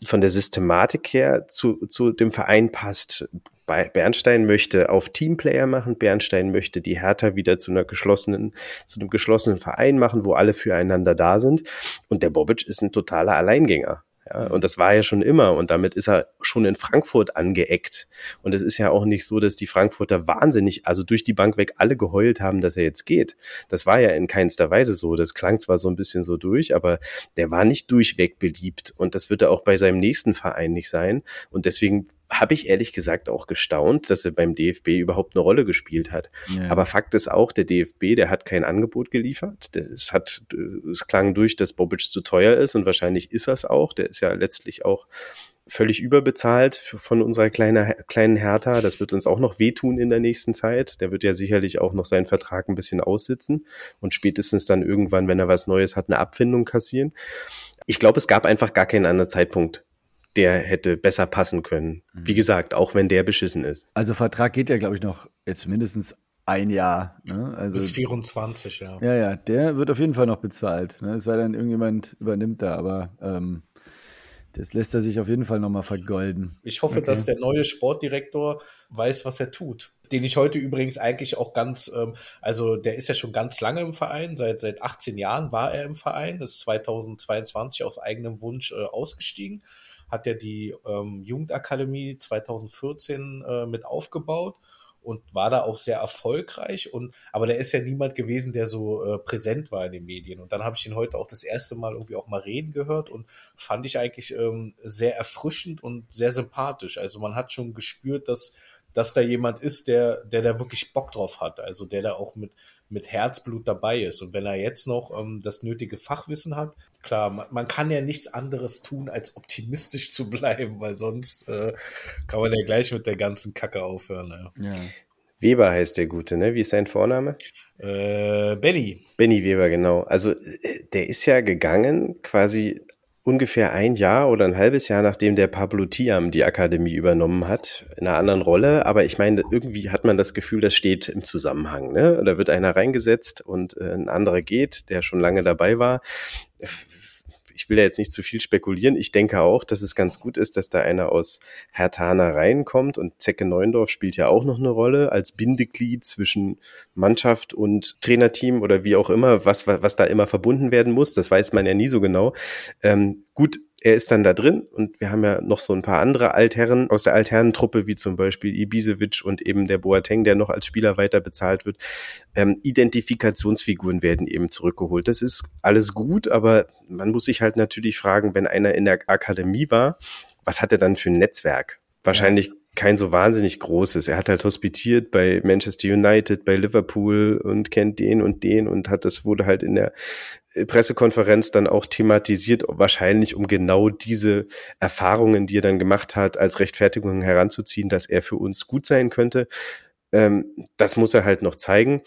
S4: von der Systematik her zu, zu dem Verein passt. Bernstein möchte auf Teamplayer machen. Bernstein möchte die Hertha wieder zu einer geschlossenen, zu einem geschlossenen Verein machen, wo alle füreinander da sind. Und der Bobic ist ein totaler Alleingänger. Ja, und das war ja schon immer und damit ist er schon in Frankfurt angeeckt. Und es ist ja auch nicht so, dass die Frankfurter wahnsinnig, also durch die Bank weg alle geheult haben, dass er jetzt geht. Das war ja in keinster Weise so. Das klang zwar so ein bisschen so durch, aber der war nicht durchweg beliebt und das wird er auch bei seinem nächsten Verein nicht sein. Und deswegen habe ich ehrlich gesagt auch gestaunt, dass er beim DFB überhaupt eine Rolle gespielt hat. Ja. Aber Fakt ist auch, der DFB, der hat kein Angebot geliefert. Es hat, es klang durch, dass Bobic zu teuer ist und wahrscheinlich ist das auch. Der ist ja letztlich auch völlig überbezahlt von unserer kleinen, kleinen Hertha. Das wird uns auch noch wehtun in der nächsten Zeit. Der wird ja sicherlich auch noch seinen Vertrag ein bisschen aussitzen und spätestens dann irgendwann, wenn er was Neues hat, eine Abfindung kassieren. Ich glaube, es gab einfach gar keinen anderen Zeitpunkt, der hätte besser passen können. Mhm. Wie gesagt, auch wenn der beschissen ist.
S2: Also Vertrag geht ja, glaube ich, noch jetzt mindestens ein Jahr. Ne? Also,
S3: Bis 24, ja.
S2: Ja, ja, der wird auf jeden Fall noch bezahlt. Ne? Es sei denn, irgendjemand übernimmt da, aber ähm, das lässt er sich auf jeden Fall nochmal vergolden.
S3: Ich hoffe, okay. dass der neue Sportdirektor weiß, was er tut. Den ich heute übrigens eigentlich auch ganz, ähm, also der ist ja schon ganz lange im Verein, seit, seit 18 Jahren war er im Verein, ist 2022 auf eigenem Wunsch äh, ausgestiegen hat er die ähm, Jugendakademie 2014 äh, mit aufgebaut und war da auch sehr erfolgreich. Und aber der ist ja niemand gewesen, der so äh, präsent war in den Medien. Und dann habe ich ihn heute auch das erste Mal irgendwie auch mal reden gehört und fand ich eigentlich ähm, sehr erfrischend und sehr sympathisch. Also man hat schon gespürt, dass dass da jemand ist, der, der da wirklich Bock drauf hat, also der da auch mit, mit Herzblut dabei ist. Und wenn er jetzt noch ähm, das nötige Fachwissen hat, klar, man, man, kann ja nichts anderes tun, als optimistisch zu bleiben, weil sonst äh, kann man ja gleich mit der ganzen Kacke aufhören. Ja. ja.
S4: Weber heißt der Gute, ne? Wie ist sein Vorname?
S3: Äh, Benny.
S4: Benny Weber, genau. Also äh, der ist ja gegangen quasi ungefähr ein Jahr oder ein halbes Jahr, nachdem der Pablo Tiam die Akademie übernommen hat, in einer anderen Rolle. Aber ich meine, irgendwie hat man das Gefühl, das steht im Zusammenhang. Ne? Da wird einer reingesetzt und äh, ein anderer geht, der schon lange dabei war. Ich will ja jetzt nicht zu viel spekulieren. Ich denke auch, dass es ganz gut ist, dass da einer aus Hertana reinkommt und Zecke Neundorf spielt ja auch noch eine Rolle als Bindeglied zwischen Mannschaft und Trainerteam oder wie auch immer, was, was da immer verbunden werden muss. Das weiß man ja nie so genau. Ähm, gut, er ist dann da drin und wir haben ja noch so ein paar andere Altherren aus der Altherrentruppe, wie zum Beispiel Ibisevic und eben der Boateng, der noch als Spieler weiter bezahlt wird. Ähm, Identifikationsfiguren werden eben zurückgeholt. Das ist alles gut, aber man muss sich halt natürlich fragen, wenn einer in der Akademie war, was hat er dann für ein Netzwerk? Wahrscheinlich ja kein so wahnsinnig großes. Er hat halt hospitiert bei Manchester United, bei Liverpool und kennt den und den und hat das wurde halt in der äh, Pressekonferenz dann auch thematisiert, wahrscheinlich um genau diese Erfahrungen, die er dann gemacht hat, als Rechtfertigung heranzuziehen, dass er für uns gut sein könnte. Ähm, das muss er halt noch zeigen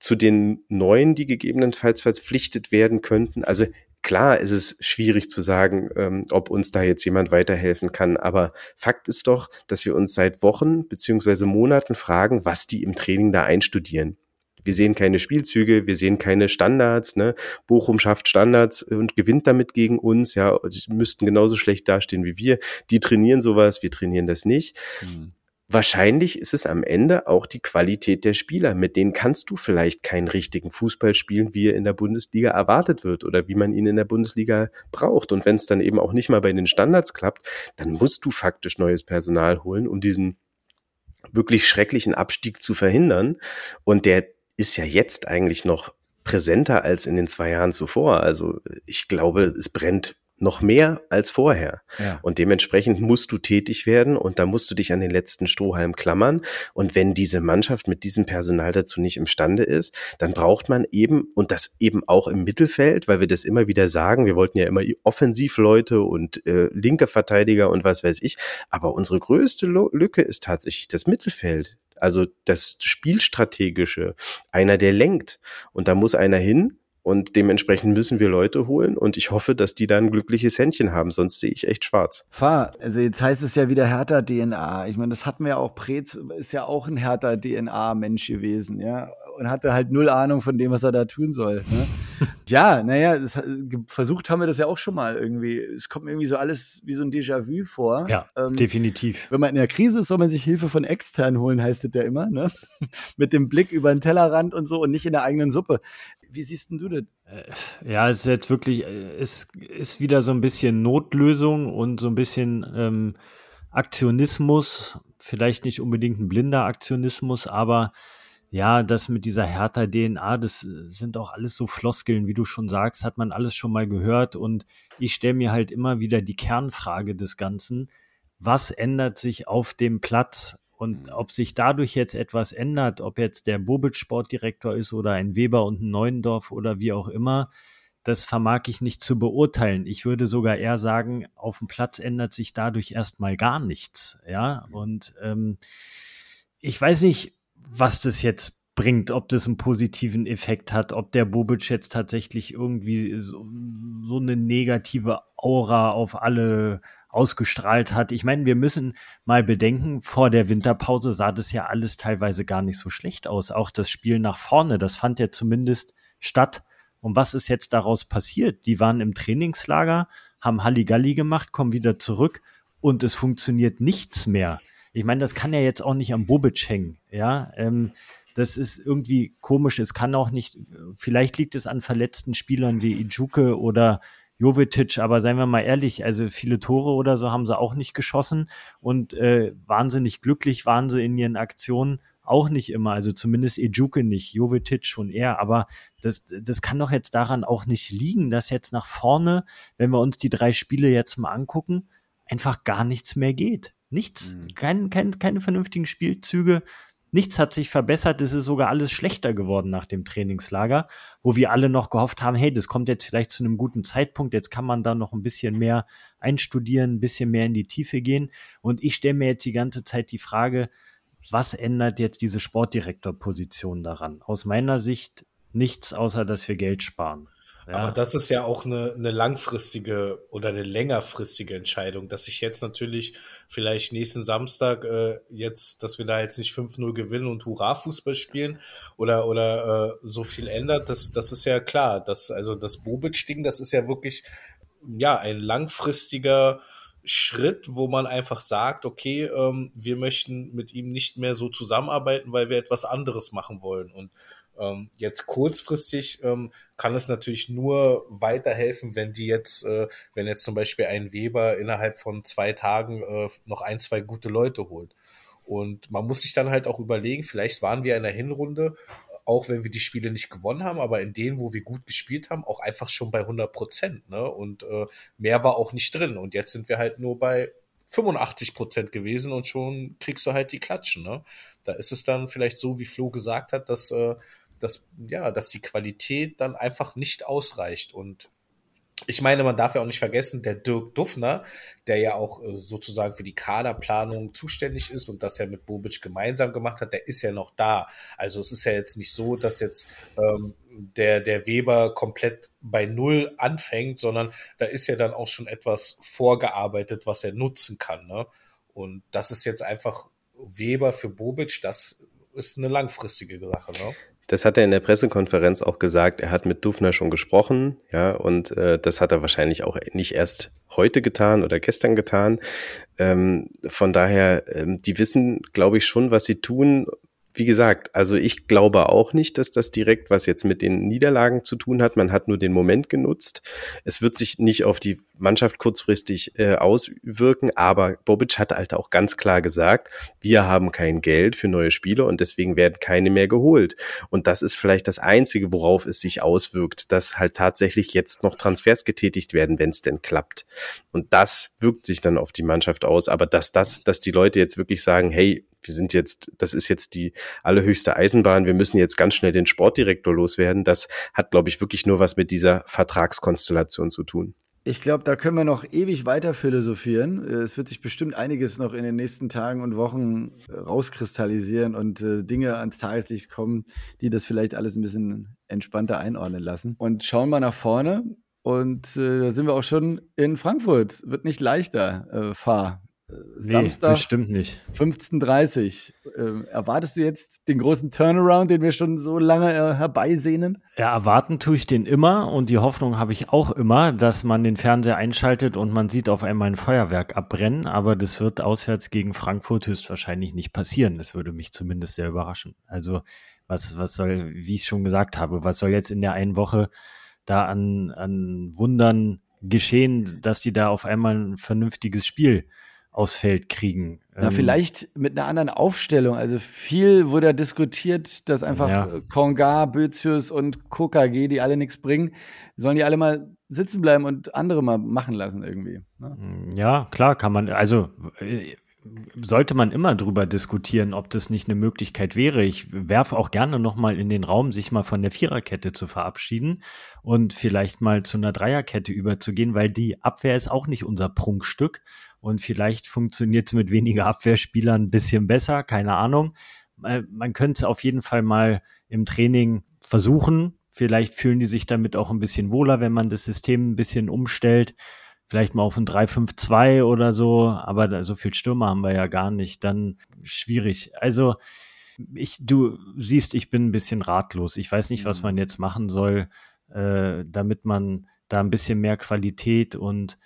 S4: zu den neuen, die gegebenenfalls verpflichtet werden könnten. Also Klar ist es schwierig zu sagen, ähm, ob uns da jetzt jemand weiterhelfen kann, aber Fakt ist doch, dass wir uns seit Wochen beziehungsweise Monaten fragen, was die im Training da einstudieren. Wir sehen keine Spielzüge, wir sehen keine Standards. Ne? Bochum schafft Standards und gewinnt damit gegen uns. Ja, die müssten genauso schlecht dastehen wie wir. Die trainieren sowas, wir trainieren das nicht. Mhm. Wahrscheinlich ist es am Ende auch die Qualität der Spieler. Mit denen kannst du vielleicht keinen richtigen Fußball spielen, wie er in der Bundesliga erwartet wird oder wie man ihn in der Bundesliga braucht. Und wenn es dann eben auch nicht mal bei den Standards klappt, dann musst du faktisch neues Personal holen, um diesen wirklich schrecklichen Abstieg zu verhindern. Und der ist ja jetzt eigentlich noch präsenter als in den zwei Jahren zuvor. Also ich glaube, es brennt noch mehr als vorher. Ja. Und dementsprechend musst du tätig werden und da musst du dich an den letzten Strohhalm klammern. Und wenn diese Mannschaft mit diesem Personal dazu nicht imstande ist, dann braucht man eben, und das eben auch im Mittelfeld, weil wir das immer wieder sagen, wir wollten ja immer Offensivleute und äh, linke Verteidiger und was weiß ich. Aber unsere größte Lücke ist tatsächlich das Mittelfeld. Also das Spielstrategische, einer, der lenkt. Und da muss einer hin, und dementsprechend müssen wir Leute holen und ich hoffe, dass die dann ein glückliches Händchen haben, sonst sehe ich echt schwarz.
S2: Fahr, also jetzt heißt es ja wieder härter DNA. Ich meine, das hatten wir ja auch, Prez ist ja auch ein härter DNA-Mensch gewesen, ja und hatte halt null Ahnung von dem, was er da tun soll. Ne? ja, naja, das, versucht haben wir das ja auch schon mal irgendwie. Es kommt mir irgendwie so alles wie so ein Déjà-vu vor.
S5: Ja, ähm, definitiv.
S2: Wenn man in der Krise ist, soll man sich Hilfe von extern holen, heißt es ja immer, ne? Mit dem Blick über den Tellerrand und so und nicht in der eigenen Suppe. Wie siehst denn du das?
S5: Äh, ja, es ist jetzt wirklich, äh, es ist wieder so ein bisschen Notlösung und so ein bisschen ähm, Aktionismus. Vielleicht nicht unbedingt ein blinder Aktionismus, aber ja, das mit dieser härter DNA, das äh, sind auch alles so Floskeln, wie du schon sagst, hat man alles schon mal gehört. Und ich stelle mir halt immer wieder die Kernfrage des Ganzen. Was ändert sich auf dem Platz? Und mhm. ob sich dadurch jetzt etwas ändert, ob jetzt der Bobic Sportdirektor ist oder ein Weber und ein Neuendorf oder wie auch immer, das vermag ich nicht zu beurteilen. Ich würde sogar eher sagen, auf dem Platz ändert sich dadurch erstmal gar nichts. Ja, mhm. und ähm, ich weiß nicht, was das jetzt bringt, ob das einen positiven Effekt hat, ob der Bobic jetzt tatsächlich irgendwie so, so eine negative Aura auf alle ausgestrahlt hat. Ich meine, wir müssen mal bedenken, vor der Winterpause sah das ja alles teilweise gar nicht so schlecht aus. Auch das Spiel nach vorne, das fand ja zumindest statt. Und was ist jetzt daraus passiert? Die waren im Trainingslager, haben Halligalli gemacht, kommen wieder zurück und es funktioniert nichts mehr. Ich meine, das kann ja jetzt auch nicht am Bobic hängen, ja. Ähm, das ist irgendwie komisch. Es kann auch nicht, vielleicht liegt es an verletzten Spielern wie Ijuke oder Jovetic, aber seien wir mal ehrlich, also viele Tore oder so haben sie auch nicht geschossen und äh, wahnsinnig glücklich waren sie in ihren Aktionen auch nicht immer, also zumindest Ejuke nicht, Jovetic schon eher, aber das, das kann doch jetzt daran auch nicht liegen, dass jetzt nach vorne, wenn wir uns die drei Spiele jetzt mal angucken, einfach gar nichts mehr geht. Nichts, mhm. kein, kein, keine vernünftigen Spielzüge. Nichts hat sich verbessert. Es ist sogar alles schlechter geworden nach dem Trainingslager, wo wir alle noch gehofft haben, hey, das kommt jetzt vielleicht zu einem guten Zeitpunkt. Jetzt kann man da noch ein bisschen mehr einstudieren, ein bisschen mehr in die Tiefe gehen. Und ich stelle mir jetzt die ganze Zeit die Frage, was ändert jetzt diese Sportdirektorposition daran? Aus meiner Sicht nichts, außer dass wir Geld sparen.
S3: Ja. Aber das ist ja auch eine, eine langfristige oder eine längerfristige Entscheidung, dass ich jetzt natürlich vielleicht nächsten Samstag äh, jetzt, dass wir da jetzt nicht 5-0 gewinnen und Hurra-Fußball spielen oder, oder äh, so viel ändert, das, das ist ja klar. Das, also das Bobic-Ding, das ist ja wirklich ja, ein langfristiger Schritt, wo man einfach sagt, okay, ähm, wir möchten mit ihm nicht mehr so zusammenarbeiten, weil wir etwas anderes machen wollen. Und ähm, jetzt kurzfristig ähm, kann es natürlich nur weiterhelfen, wenn die jetzt, äh, wenn jetzt zum Beispiel ein Weber innerhalb von zwei Tagen äh, noch ein, zwei gute Leute holt. Und man muss sich dann halt auch überlegen, vielleicht waren wir in der Hinrunde, auch wenn wir die Spiele nicht gewonnen haben, aber in denen, wo wir gut gespielt haben, auch einfach schon bei 100 Prozent. Ne? Und äh, mehr war auch nicht drin. Und jetzt sind wir halt nur bei 85 Prozent gewesen und schon kriegst du halt die Klatschen. Ne? Da ist es dann vielleicht so, wie Flo gesagt hat, dass äh, dass, ja, dass die Qualität dann einfach nicht ausreicht. Und ich meine, man darf ja auch nicht vergessen, der Dirk Duffner, der ja auch äh, sozusagen für die Kaderplanung zuständig ist und das ja mit Bobic gemeinsam gemacht hat, der ist ja noch da. Also es ist ja jetzt nicht so, dass jetzt ähm, der, der Weber komplett bei Null anfängt, sondern da ist ja dann auch schon etwas vorgearbeitet, was er nutzen kann. Ne? Und das ist jetzt einfach Weber für Bobic, das ist eine langfristige Sache. Ne?
S4: Das hat er in der Pressekonferenz auch gesagt. Er hat mit Dufner schon gesprochen, ja, und äh, das hat er wahrscheinlich auch nicht erst heute getan oder gestern getan. Ähm, von daher, ähm, die wissen, glaube ich, schon, was sie tun wie gesagt, also ich glaube auch nicht, dass das direkt was jetzt mit den Niederlagen zu tun hat. Man hat nur den Moment genutzt. Es wird sich nicht auf die Mannschaft kurzfristig äh, auswirken, aber Bobic hat halt auch ganz klar gesagt, wir haben kein Geld für neue Spiele und deswegen werden keine mehr geholt. Und das ist vielleicht das Einzige, worauf es sich auswirkt, dass halt tatsächlich jetzt noch Transfers getätigt werden, wenn es denn klappt. Und das wirkt sich dann auf die Mannschaft aus. Aber dass das, dass die Leute jetzt wirklich sagen, hey, wir sind jetzt, das ist jetzt die allerhöchste Eisenbahn, wir müssen jetzt ganz schnell den Sportdirektor loswerden. Das hat, glaube ich, wirklich nur was mit dieser Vertragskonstellation zu tun.
S2: Ich glaube, da können wir noch ewig weiter philosophieren. Es wird sich bestimmt einiges noch in den nächsten Tagen und Wochen rauskristallisieren und äh, Dinge ans Tageslicht kommen, die das vielleicht alles ein bisschen entspannter einordnen lassen. Und schauen wir nach vorne. Und äh, da sind wir auch schon in Frankfurt. Wird nicht leichter, äh, Fahr.
S5: Samstag. Nee, bestimmt nicht.
S2: 15.30 äh, erwartest du jetzt den großen Turnaround, den wir schon so lange äh, herbeisehnen?
S5: Ja, erwarten tue ich den immer und die Hoffnung habe ich auch immer, dass man den Fernseher einschaltet und man sieht auf einmal ein Feuerwerk abbrennen, aber das wird auswärts gegen Frankfurt höchstwahrscheinlich nicht passieren. Das würde mich zumindest sehr überraschen. Also, was, was soll, wie ich schon gesagt habe, was soll jetzt in der einen Woche da an, an Wundern geschehen, dass die da auf einmal ein vernünftiges Spiel aufs Feld kriegen.
S2: Ja, ähm, vielleicht mit einer anderen Aufstellung. Also viel wurde ja diskutiert, dass einfach ja. Konga, Bözius und KKG, die alle nichts bringen, sollen die alle mal sitzen bleiben und andere mal machen lassen irgendwie.
S5: Ne? Ja, klar, kann man, also äh, sollte man immer drüber diskutieren, ob das nicht eine Möglichkeit wäre. Ich werfe auch gerne nochmal in den Raum, sich mal von der Viererkette zu verabschieden und vielleicht mal zu einer Dreierkette überzugehen, weil die Abwehr ist auch nicht unser Prunkstück und vielleicht funktioniert es mit weniger Abwehrspielern ein bisschen besser, keine Ahnung. Man könnte es auf jeden Fall mal im Training versuchen. Vielleicht fühlen die sich damit auch ein bisschen wohler, wenn man das System ein bisschen umstellt vielleicht mal auf ein 3-5-2 oder so, aber so viel Stürmer haben wir ja gar nicht, dann schwierig. Also ich, du siehst, ich bin ein bisschen ratlos. Ich weiß nicht, was mhm. man jetzt machen soll, äh, damit man da ein bisschen mehr Qualität und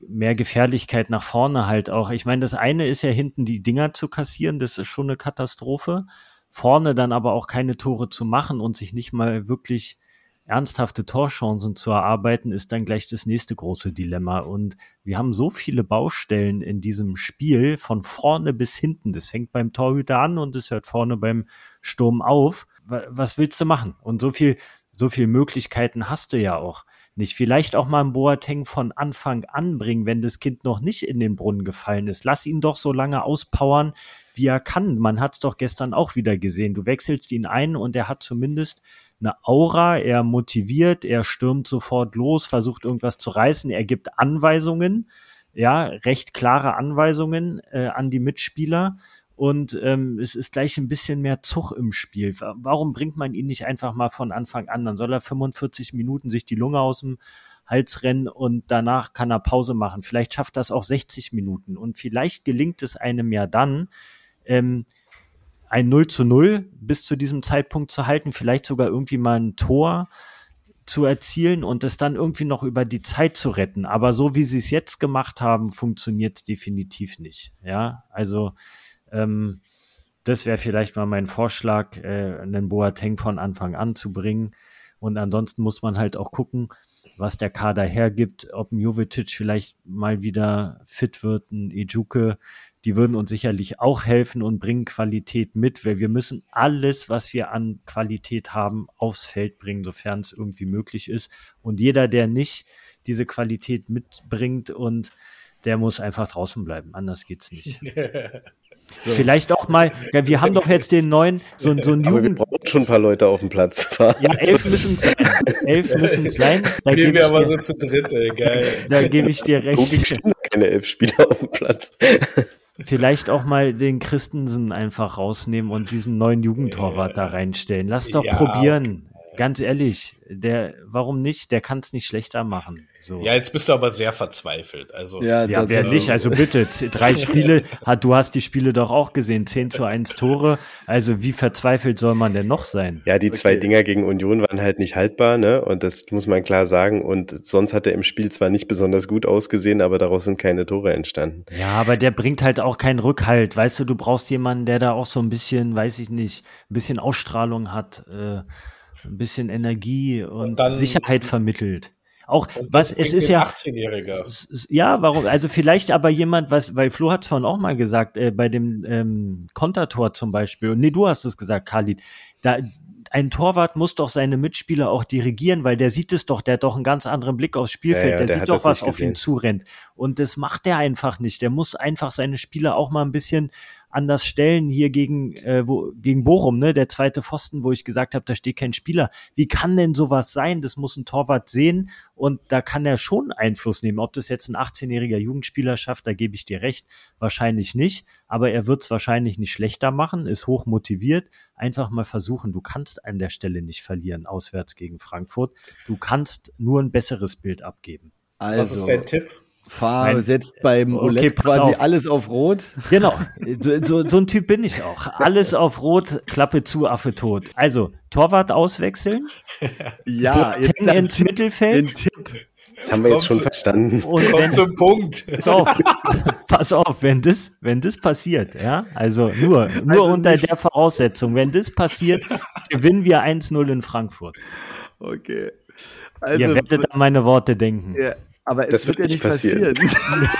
S5: mehr Gefährlichkeit nach vorne halt auch. Ich meine, das eine ist ja hinten die Dinger zu kassieren, das ist schon eine Katastrophe. Vorne dann aber auch keine Tore zu machen und sich nicht mal wirklich ernsthafte Torchancen zu erarbeiten, ist dann gleich das nächste große Dilemma. Und wir haben so viele Baustellen in diesem Spiel von vorne bis hinten. Das fängt beim Torhüter an und es hört vorne beim Sturm auf. Was willst du machen? Und so viel, so viel Möglichkeiten hast du ja auch nicht. Vielleicht auch mal ein Boateng von Anfang an bringen, wenn das Kind noch nicht in den Brunnen gefallen ist. Lass ihn doch so lange auspowern, wie er kann. Man hat es doch gestern auch wieder gesehen. Du wechselst ihn ein und er hat zumindest eine Aura, er motiviert, er stürmt sofort los, versucht irgendwas zu reißen, er gibt Anweisungen, ja, recht klare Anweisungen äh, an die Mitspieler und ähm, es ist gleich ein bisschen mehr Zug im Spiel. Warum bringt man ihn nicht einfach mal von Anfang an? Dann soll er 45 Minuten sich die Lunge aus dem Hals rennen und danach kann er Pause machen. Vielleicht schafft das auch 60 Minuten und vielleicht gelingt es einem ja dann, ähm, ein 0 zu 0 bis zu diesem Zeitpunkt zu halten, vielleicht sogar irgendwie mal ein Tor zu erzielen und es dann irgendwie noch über die Zeit zu retten. Aber so wie sie es jetzt gemacht haben, funktioniert es definitiv nicht. Ja, also ähm, das wäre vielleicht mal mein Vorschlag, äh, einen Boateng von Anfang an zu bringen. Und ansonsten muss man halt auch gucken, was der Kader hergibt, ob ein Jovetic vielleicht mal wieder fit wird, ein Ejuke, die würden uns sicherlich auch helfen und bringen Qualität mit, weil wir müssen alles, was wir an Qualität haben, aufs Feld bringen, sofern es irgendwie möglich ist. Und jeder, der nicht diese Qualität mitbringt und der muss einfach draußen bleiben. Anders geht's nicht. So. Vielleicht auch mal, ja, wir haben doch jetzt den neuen, so, so ein
S4: Aber wir brauchen schon ein paar Leute auf dem Platz.
S5: Ja, elf müssen es sein. Elf müssen es sein.
S3: Da Gehen wir aber dir, so zu dritt, ey, geil.
S5: Da gebe ich dir recht.
S4: Logik stehen keine elf Spieler auf dem Platz.
S5: Vielleicht auch mal den Christensen einfach rausnehmen und diesen neuen Jugendtorwart da reinstellen. Lass doch ja, probieren. Ganz ehrlich, der, warum nicht? Der kann es nicht schlechter machen. So.
S3: Ja, jetzt bist du aber sehr verzweifelt. Also,
S5: ja, ja wer nicht? Also bitte, drei Spiele, hat, du hast die Spiele doch auch gesehen, 10 zu 1 Tore. Also wie verzweifelt soll man denn noch sein?
S4: Ja, die okay. zwei Dinger gegen Union waren halt nicht haltbar, ne? Und das muss man klar sagen. Und sonst hat er im Spiel zwar nicht besonders gut ausgesehen, aber daraus sind keine Tore entstanden.
S5: Ja, aber der bringt halt auch keinen Rückhalt. Weißt du, du brauchst jemanden, der da auch so ein bisschen, weiß ich nicht, ein bisschen Ausstrahlung hat. Äh, ein bisschen Energie und, und dann, Sicherheit vermittelt. Auch was es ist ja
S3: 18-Jähriger.
S5: Ja, warum? Also vielleicht aber jemand, was, weil Flo hat es vorhin auch mal gesagt, äh, bei dem ähm, Kontertor zum Beispiel. Und nee, du hast es gesagt, Khalid. Da, ein Torwart muss doch seine Mitspieler auch dirigieren, weil der sieht es doch, der hat doch einen ganz anderen Blick aufs Spielfeld, ja, ja, der, der sieht doch, was auf ihn zurennt. Und das macht er einfach nicht. Der muss einfach seine Spieler auch mal ein bisschen anders stellen hier gegen, äh, wo, gegen Bochum, ne? Der zweite Pfosten, wo ich gesagt habe, da steht kein Spieler. Wie kann denn sowas sein? Das muss ein Torwart sehen und da kann er schon Einfluss nehmen. Ob das jetzt ein 18-jähriger Jugendspieler schafft, da gebe ich dir recht, wahrscheinlich nicht. Aber er wird es wahrscheinlich nicht schlechter machen, ist hoch motiviert. Einfach mal versuchen. Du kannst an der Stelle nicht verlieren, auswärts gegen Frankfurt. Du kannst nur ein besseres Bild abgeben.
S3: Also, Was ist dein Tipp?
S2: Fahr setzt beim Roulette okay, quasi auf. alles auf Rot.
S5: Genau, so, so, so, ein Typ bin ich auch. Alles auf Rot, Klappe zu, Affe tot. Also, Torwart auswechseln.
S2: ja,
S5: jetzt ins Mittelfeld.
S4: Den Tipp. Das haben wir jetzt schon
S3: zu,
S4: verstanden.
S3: Und wenn, zum Punkt.
S5: Pass auf, pass auf, wenn das, wenn das passiert, ja, also nur, nur also unter nicht. der Voraussetzung, wenn das passiert, gewinnen wir 1-0 in Frankfurt.
S2: Okay.
S5: Also, Ihr werdet an meine Worte denken.
S2: Ja, aber es das wird, wird ja nicht passieren. passieren.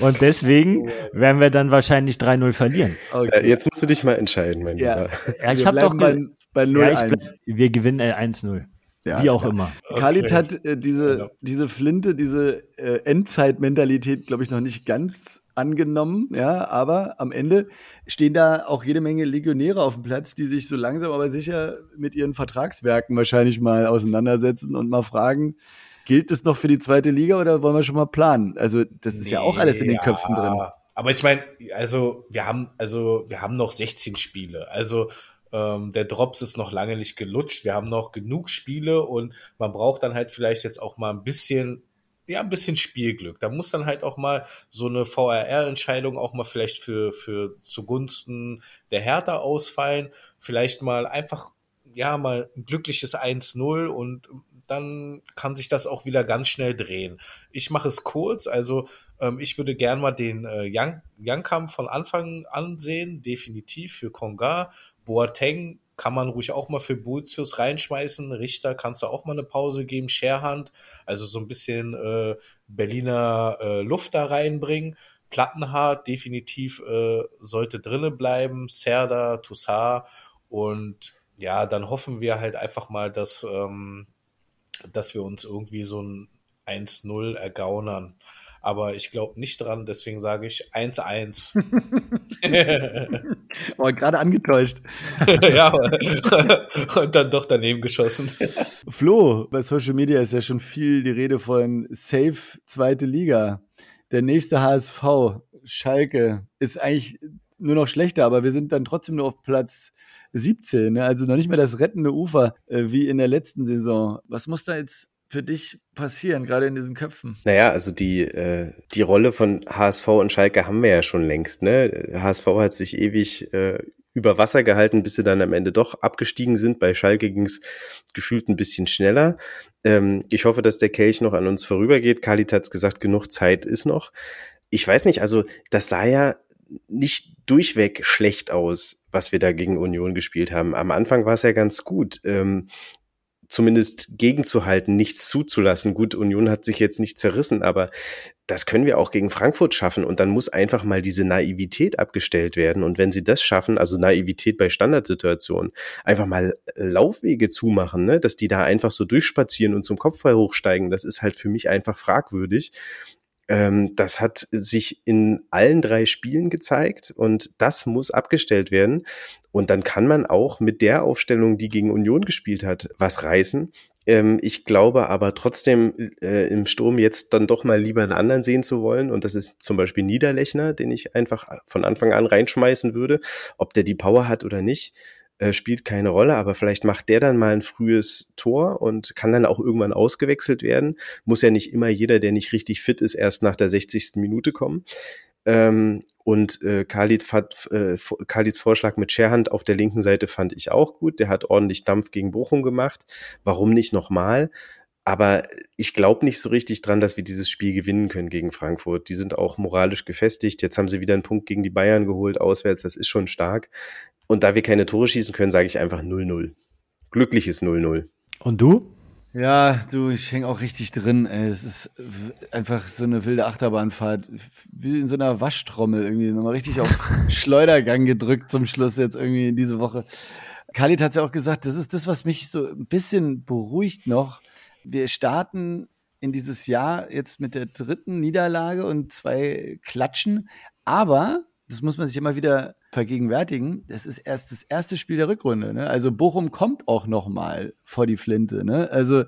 S5: Und deswegen werden wir dann wahrscheinlich 3-0 verlieren.
S4: Okay. Jetzt musst du dich mal entscheiden, mein
S5: ja. Lieber. Ja, ich habe doch bei, bei 0-1. Ja, wir gewinnen 1-0. Ja, Wie auch klar. immer.
S2: Okay. Khalid hat äh, diese, ja. diese Flinte, diese äh, Endzeitmentalität, glaube ich, noch nicht ganz angenommen. Ja, aber am Ende stehen da auch jede Menge Legionäre auf dem Platz, die sich so langsam aber sicher mit ihren Vertragswerken wahrscheinlich mal auseinandersetzen und mal fragen, gilt es noch für die zweite Liga oder wollen wir schon mal planen? Also, das ist nee, ja auch alles in den Köpfen drin.
S3: Aber ich meine, also wir haben, also wir haben noch 16 Spiele. Also ähm, der Drops ist noch lange nicht gelutscht. Wir haben noch genug Spiele und man braucht dann halt vielleicht jetzt auch mal ein bisschen ja, ein bisschen Spielglück. Da muss dann halt auch mal so eine VRR-Entscheidung auch mal vielleicht für, für zugunsten der Hertha ausfallen. Vielleicht mal einfach, ja, mal ein glückliches 1-0 und dann kann sich das auch wieder ganz schnell drehen. Ich mache es kurz, also ähm, ich würde gern mal den äh, Young, Young Kampf von Anfang an sehen, definitiv für Konga. Boateng kann man ruhig auch mal für Boetius reinschmeißen. Richter kannst du auch mal eine Pause geben. Scherhand, also so ein bisschen äh, Berliner äh, Luft da reinbringen. Plattenhardt definitiv äh, sollte drinne bleiben. Serda, Toussaint und ja, dann hoffen wir halt einfach mal, dass, ähm, dass wir uns irgendwie so ein 1-0 ergaunern aber ich glaube nicht dran, deswegen sage ich 1-1.
S2: oh, gerade angetäuscht.
S3: ja, und dann doch daneben geschossen.
S2: Flo, bei Social Media ist ja schon viel die Rede von Safe zweite Liga. Der nächste HSV, Schalke, ist eigentlich nur noch schlechter, aber wir sind dann trotzdem nur auf Platz 17, ne? also noch nicht mehr das rettende Ufer äh, wie in der letzten Saison. Was muss da jetzt für dich passieren, gerade in diesen Köpfen?
S4: Naja, also die, äh, die Rolle von HSV und Schalke haben wir ja schon längst. Ne? HSV hat sich ewig äh, über Wasser gehalten, bis sie dann am Ende doch abgestiegen sind. Bei Schalke ging es gefühlt ein bisschen schneller. Ähm, ich hoffe, dass der Kelch noch an uns vorübergeht. Khalid hat gesagt, genug Zeit ist noch. Ich weiß nicht, also das sah ja nicht durchweg schlecht aus, was wir da gegen Union gespielt haben. Am Anfang war es ja ganz gut. Ähm, zumindest gegenzuhalten, nichts zuzulassen. Gut, Union hat sich jetzt nicht zerrissen, aber das können wir auch gegen Frankfurt schaffen und dann muss einfach mal diese Naivität abgestellt werden und wenn sie das schaffen, also Naivität bei Standardsituationen, einfach mal Laufwege zumachen, ne, dass die da einfach so durchspazieren und zum Kopfball hochsteigen, das ist halt für mich einfach fragwürdig ähm, das hat sich in allen drei Spielen gezeigt und das muss abgestellt werden. Und dann kann man auch mit der Aufstellung, die gegen Union gespielt hat, was reißen. Ähm, ich glaube aber trotzdem äh, im Sturm jetzt dann doch mal lieber einen anderen sehen zu wollen. Und das ist zum Beispiel Niederlechner, den ich einfach von Anfang an reinschmeißen würde. Ob der die Power hat oder nicht, äh, spielt keine Rolle, aber vielleicht macht der dann mal ein frühes Tor und kann dann auch irgendwann ausgewechselt werden. Muss ja nicht immer jeder, der nicht richtig fit ist, erst nach der 60. Minute kommen. Ähm, und äh, Khalid, äh, Khalids Vorschlag mit Scherhand auf der linken Seite fand ich auch gut. Der hat ordentlich Dampf gegen Bochum gemacht. Warum nicht nochmal? Aber ich glaube nicht so richtig dran, dass wir dieses Spiel gewinnen können gegen Frankfurt. Die sind auch moralisch gefestigt. Jetzt haben sie wieder einen Punkt gegen die Bayern geholt, auswärts. Das ist schon stark. Und da wir keine Tore schießen können, sage ich einfach 0-0. Glückliches 0-0.
S5: Und du?
S2: Ja, du, ich hänge auch richtig drin. Ey. Es ist einfach so eine wilde Achterbahnfahrt. Wie in so einer Waschtrommel irgendwie. Nochmal richtig auf Schleudergang gedrückt zum Schluss jetzt irgendwie in diese Woche. Khalid hat ja auch gesagt, das ist das, was mich so ein bisschen beruhigt noch. Wir starten in dieses Jahr jetzt mit der dritten Niederlage und zwei Klatschen. Aber, das muss man sich immer wieder vergegenwärtigen, das ist erst das erste Spiel der Rückrunde. Ne? Also Bochum kommt auch noch mal vor die Flinte. Ne? Also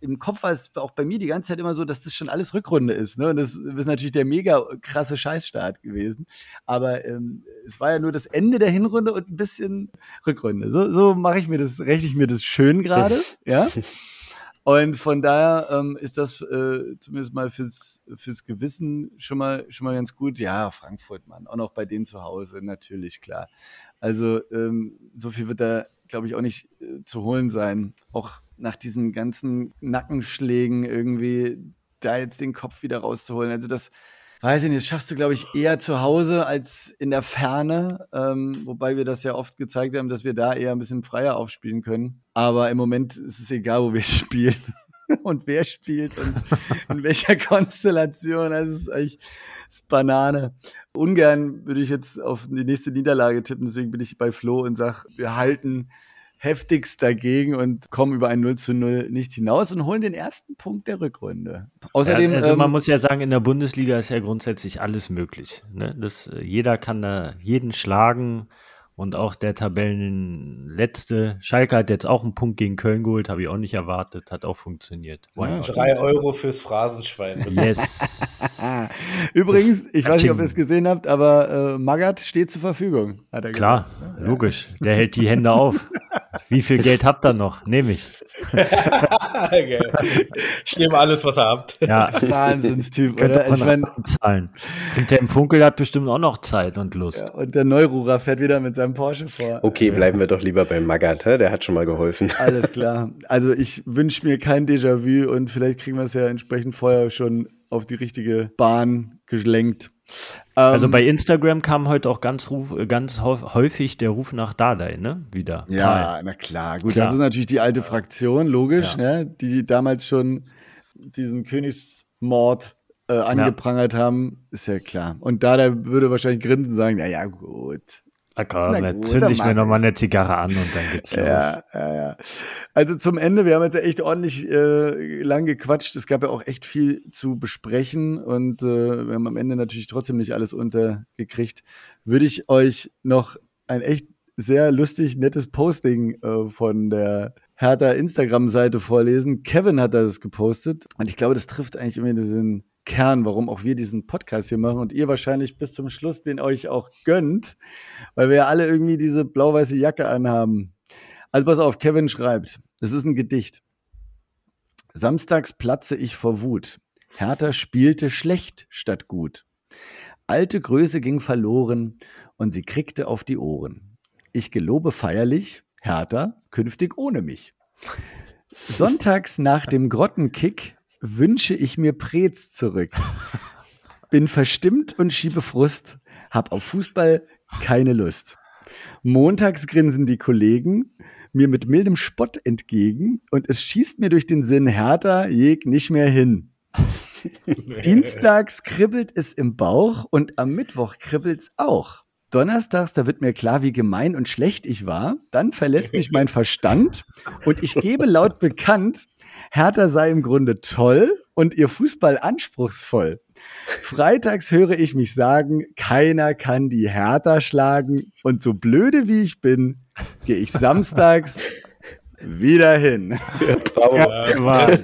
S2: im Kopf war es auch bei mir die ganze Zeit immer so, dass das schon alles Rückrunde ist. Ne? Und das ist natürlich der mega krasse Scheißstart gewesen. Aber ähm, es war ja nur das Ende der Hinrunde und ein bisschen Rückrunde. So, so mache ich mir das, rechne ich mir das schön gerade. ja. Und von daher ähm, ist das äh, zumindest mal fürs, fürs Gewissen schon mal, schon mal ganz gut. Ja, Frankfurt, Mann, auch noch bei denen zu Hause, natürlich, klar. Also ähm, so viel wird da, glaube ich, auch nicht äh, zu holen sein. Auch nach diesen ganzen Nackenschlägen irgendwie da jetzt den Kopf wieder rauszuholen. Also das, weiß ich nicht, das schaffst du, glaube ich, eher zu Hause als in der Ferne. Ähm, wobei wir das ja oft gezeigt haben, dass wir da eher ein bisschen freier aufspielen können. Aber im Moment ist es egal, wo wir spielen und wer spielt und in welcher Konstellation. Also es ist eigentlich das ist Banane. Ungern würde ich jetzt auf die nächste Niederlage tippen, deswegen bin ich bei Flo und sage, wir halten heftigst dagegen und kommen über ein 0 zu 0 nicht hinaus und holen den ersten Punkt der Rückrunde.
S5: Außerdem, ja, also man ähm, muss ja sagen, in der Bundesliga ist ja grundsätzlich alles möglich. Ne? Das, äh, jeder kann da jeden schlagen und auch der Tabellenletzte. Schalke hat jetzt auch einen Punkt gegen Köln geholt, habe ich auch nicht erwartet, hat auch funktioniert.
S3: Ja, drei Euro fürs Phrasenschwein.
S5: Yes.
S2: Übrigens, ich weiß nicht, ob ihr es gesehen habt, aber äh, Magath steht zur Verfügung.
S5: Klar, gesagt. logisch. Der hält die Hände auf. Wie viel Geld habt ihr noch? Nehme ich.
S3: ich nehme alles, was ihr habt.
S2: Ja, Wahnsinnstyp, oder?
S5: Ich meine, zahlen. Und der im Funkel hat bestimmt auch noch Zeit und Lust. Ja,
S2: und der Neururer fährt wieder mit seinem Porsche vor.
S4: Okay, bleiben wir doch lieber beim Magat, der hat schon mal geholfen.
S2: Alles klar. Also ich wünsche mir kein Déjà-vu und vielleicht kriegen wir es ja entsprechend vorher schon auf die richtige Bahn gelenkt.
S5: Also ähm, bei Instagram kam heute auch ganz, ruf, ganz häufig der Ruf nach Dardai, ne? Wieder.
S2: Ja, Nein. na klar. Gut, klar. das ist natürlich die alte Fraktion, logisch, ja. ne? Die damals schon diesen Königsmord äh, angeprangert ja. haben, ist ja klar. Und Dardai würde wahrscheinlich grinsen sagen, na ja, gut.
S5: Na komm, Na gut, zünd ich mir nochmal eine Zigarre an und dann geht's los.
S2: Ja, ja, ja. Also zum Ende, wir haben jetzt ja echt ordentlich äh, lang gequatscht. Es gab ja auch echt viel zu besprechen und äh, wir haben am Ende natürlich trotzdem nicht alles untergekriegt. Würde ich euch noch ein echt sehr lustig, nettes Posting äh, von der Hertha Instagram-Seite vorlesen. Kevin hat das gepostet und ich glaube, das trifft eigentlich immer diesen Kern, warum auch wir diesen Podcast hier machen und ihr wahrscheinlich bis zum Schluss den euch auch gönnt, weil wir ja alle irgendwie diese blau-weiße Jacke anhaben. Also pass auf, Kevin schreibt, das ist ein Gedicht. Samstags platze ich vor Wut. Hertha spielte schlecht statt gut. Alte Größe ging verloren und sie kriegte auf die Ohren. Ich gelobe feierlich, Hertha künftig ohne mich. Sonntags nach dem Grottenkick wünsche ich mir Preetz zurück. Bin verstimmt und schiebe Frust, hab auf Fußball keine Lust. Montags grinsen die Kollegen mir mit mildem Spott entgegen und es schießt mir durch den Sinn, Hertha jeg nicht mehr hin. Dienstags kribbelt es im Bauch und am Mittwoch kribbelt's auch. Donnerstags, da wird mir klar, wie gemein und schlecht ich war. Dann verlässt mich mein Verstand und ich gebe laut bekannt, Hertha sei im Grunde toll und ihr Fußball anspruchsvoll. Freitags höre ich mich sagen, keiner kann die Hertha schlagen und so blöde wie ich bin, gehe ich samstags wieder hin.
S4: Ja, bravo.
S5: Ja,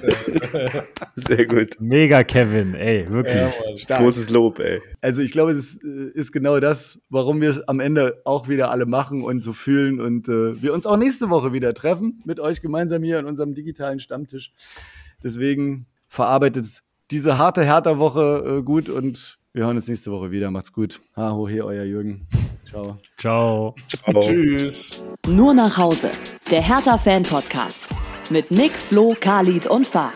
S4: Sehr gut.
S5: mega, Kevin, ey, wirklich.
S3: Ja, Mann.
S4: Großes Lob, ey.
S2: Also ich glaube, das äh, ist genau das, warum wir es am Ende auch wieder alle machen und so fühlen und äh, wir uns auch nächste Woche wieder treffen mit euch gemeinsam hier an unserem digitalen Stammtisch. Deswegen verarbeitet diese harte Hertha-Woche äh, gut und wir hören uns nächste Woche wieder. Macht's gut. Ha, ho, he, euer Jürgen. Ciao.
S5: Ciao.
S4: Ciao.
S3: Tschüss.
S1: Nur nach Hause. Der Hertha-Fan-Podcast. Mit Nick, Flo, Khalid und Fah.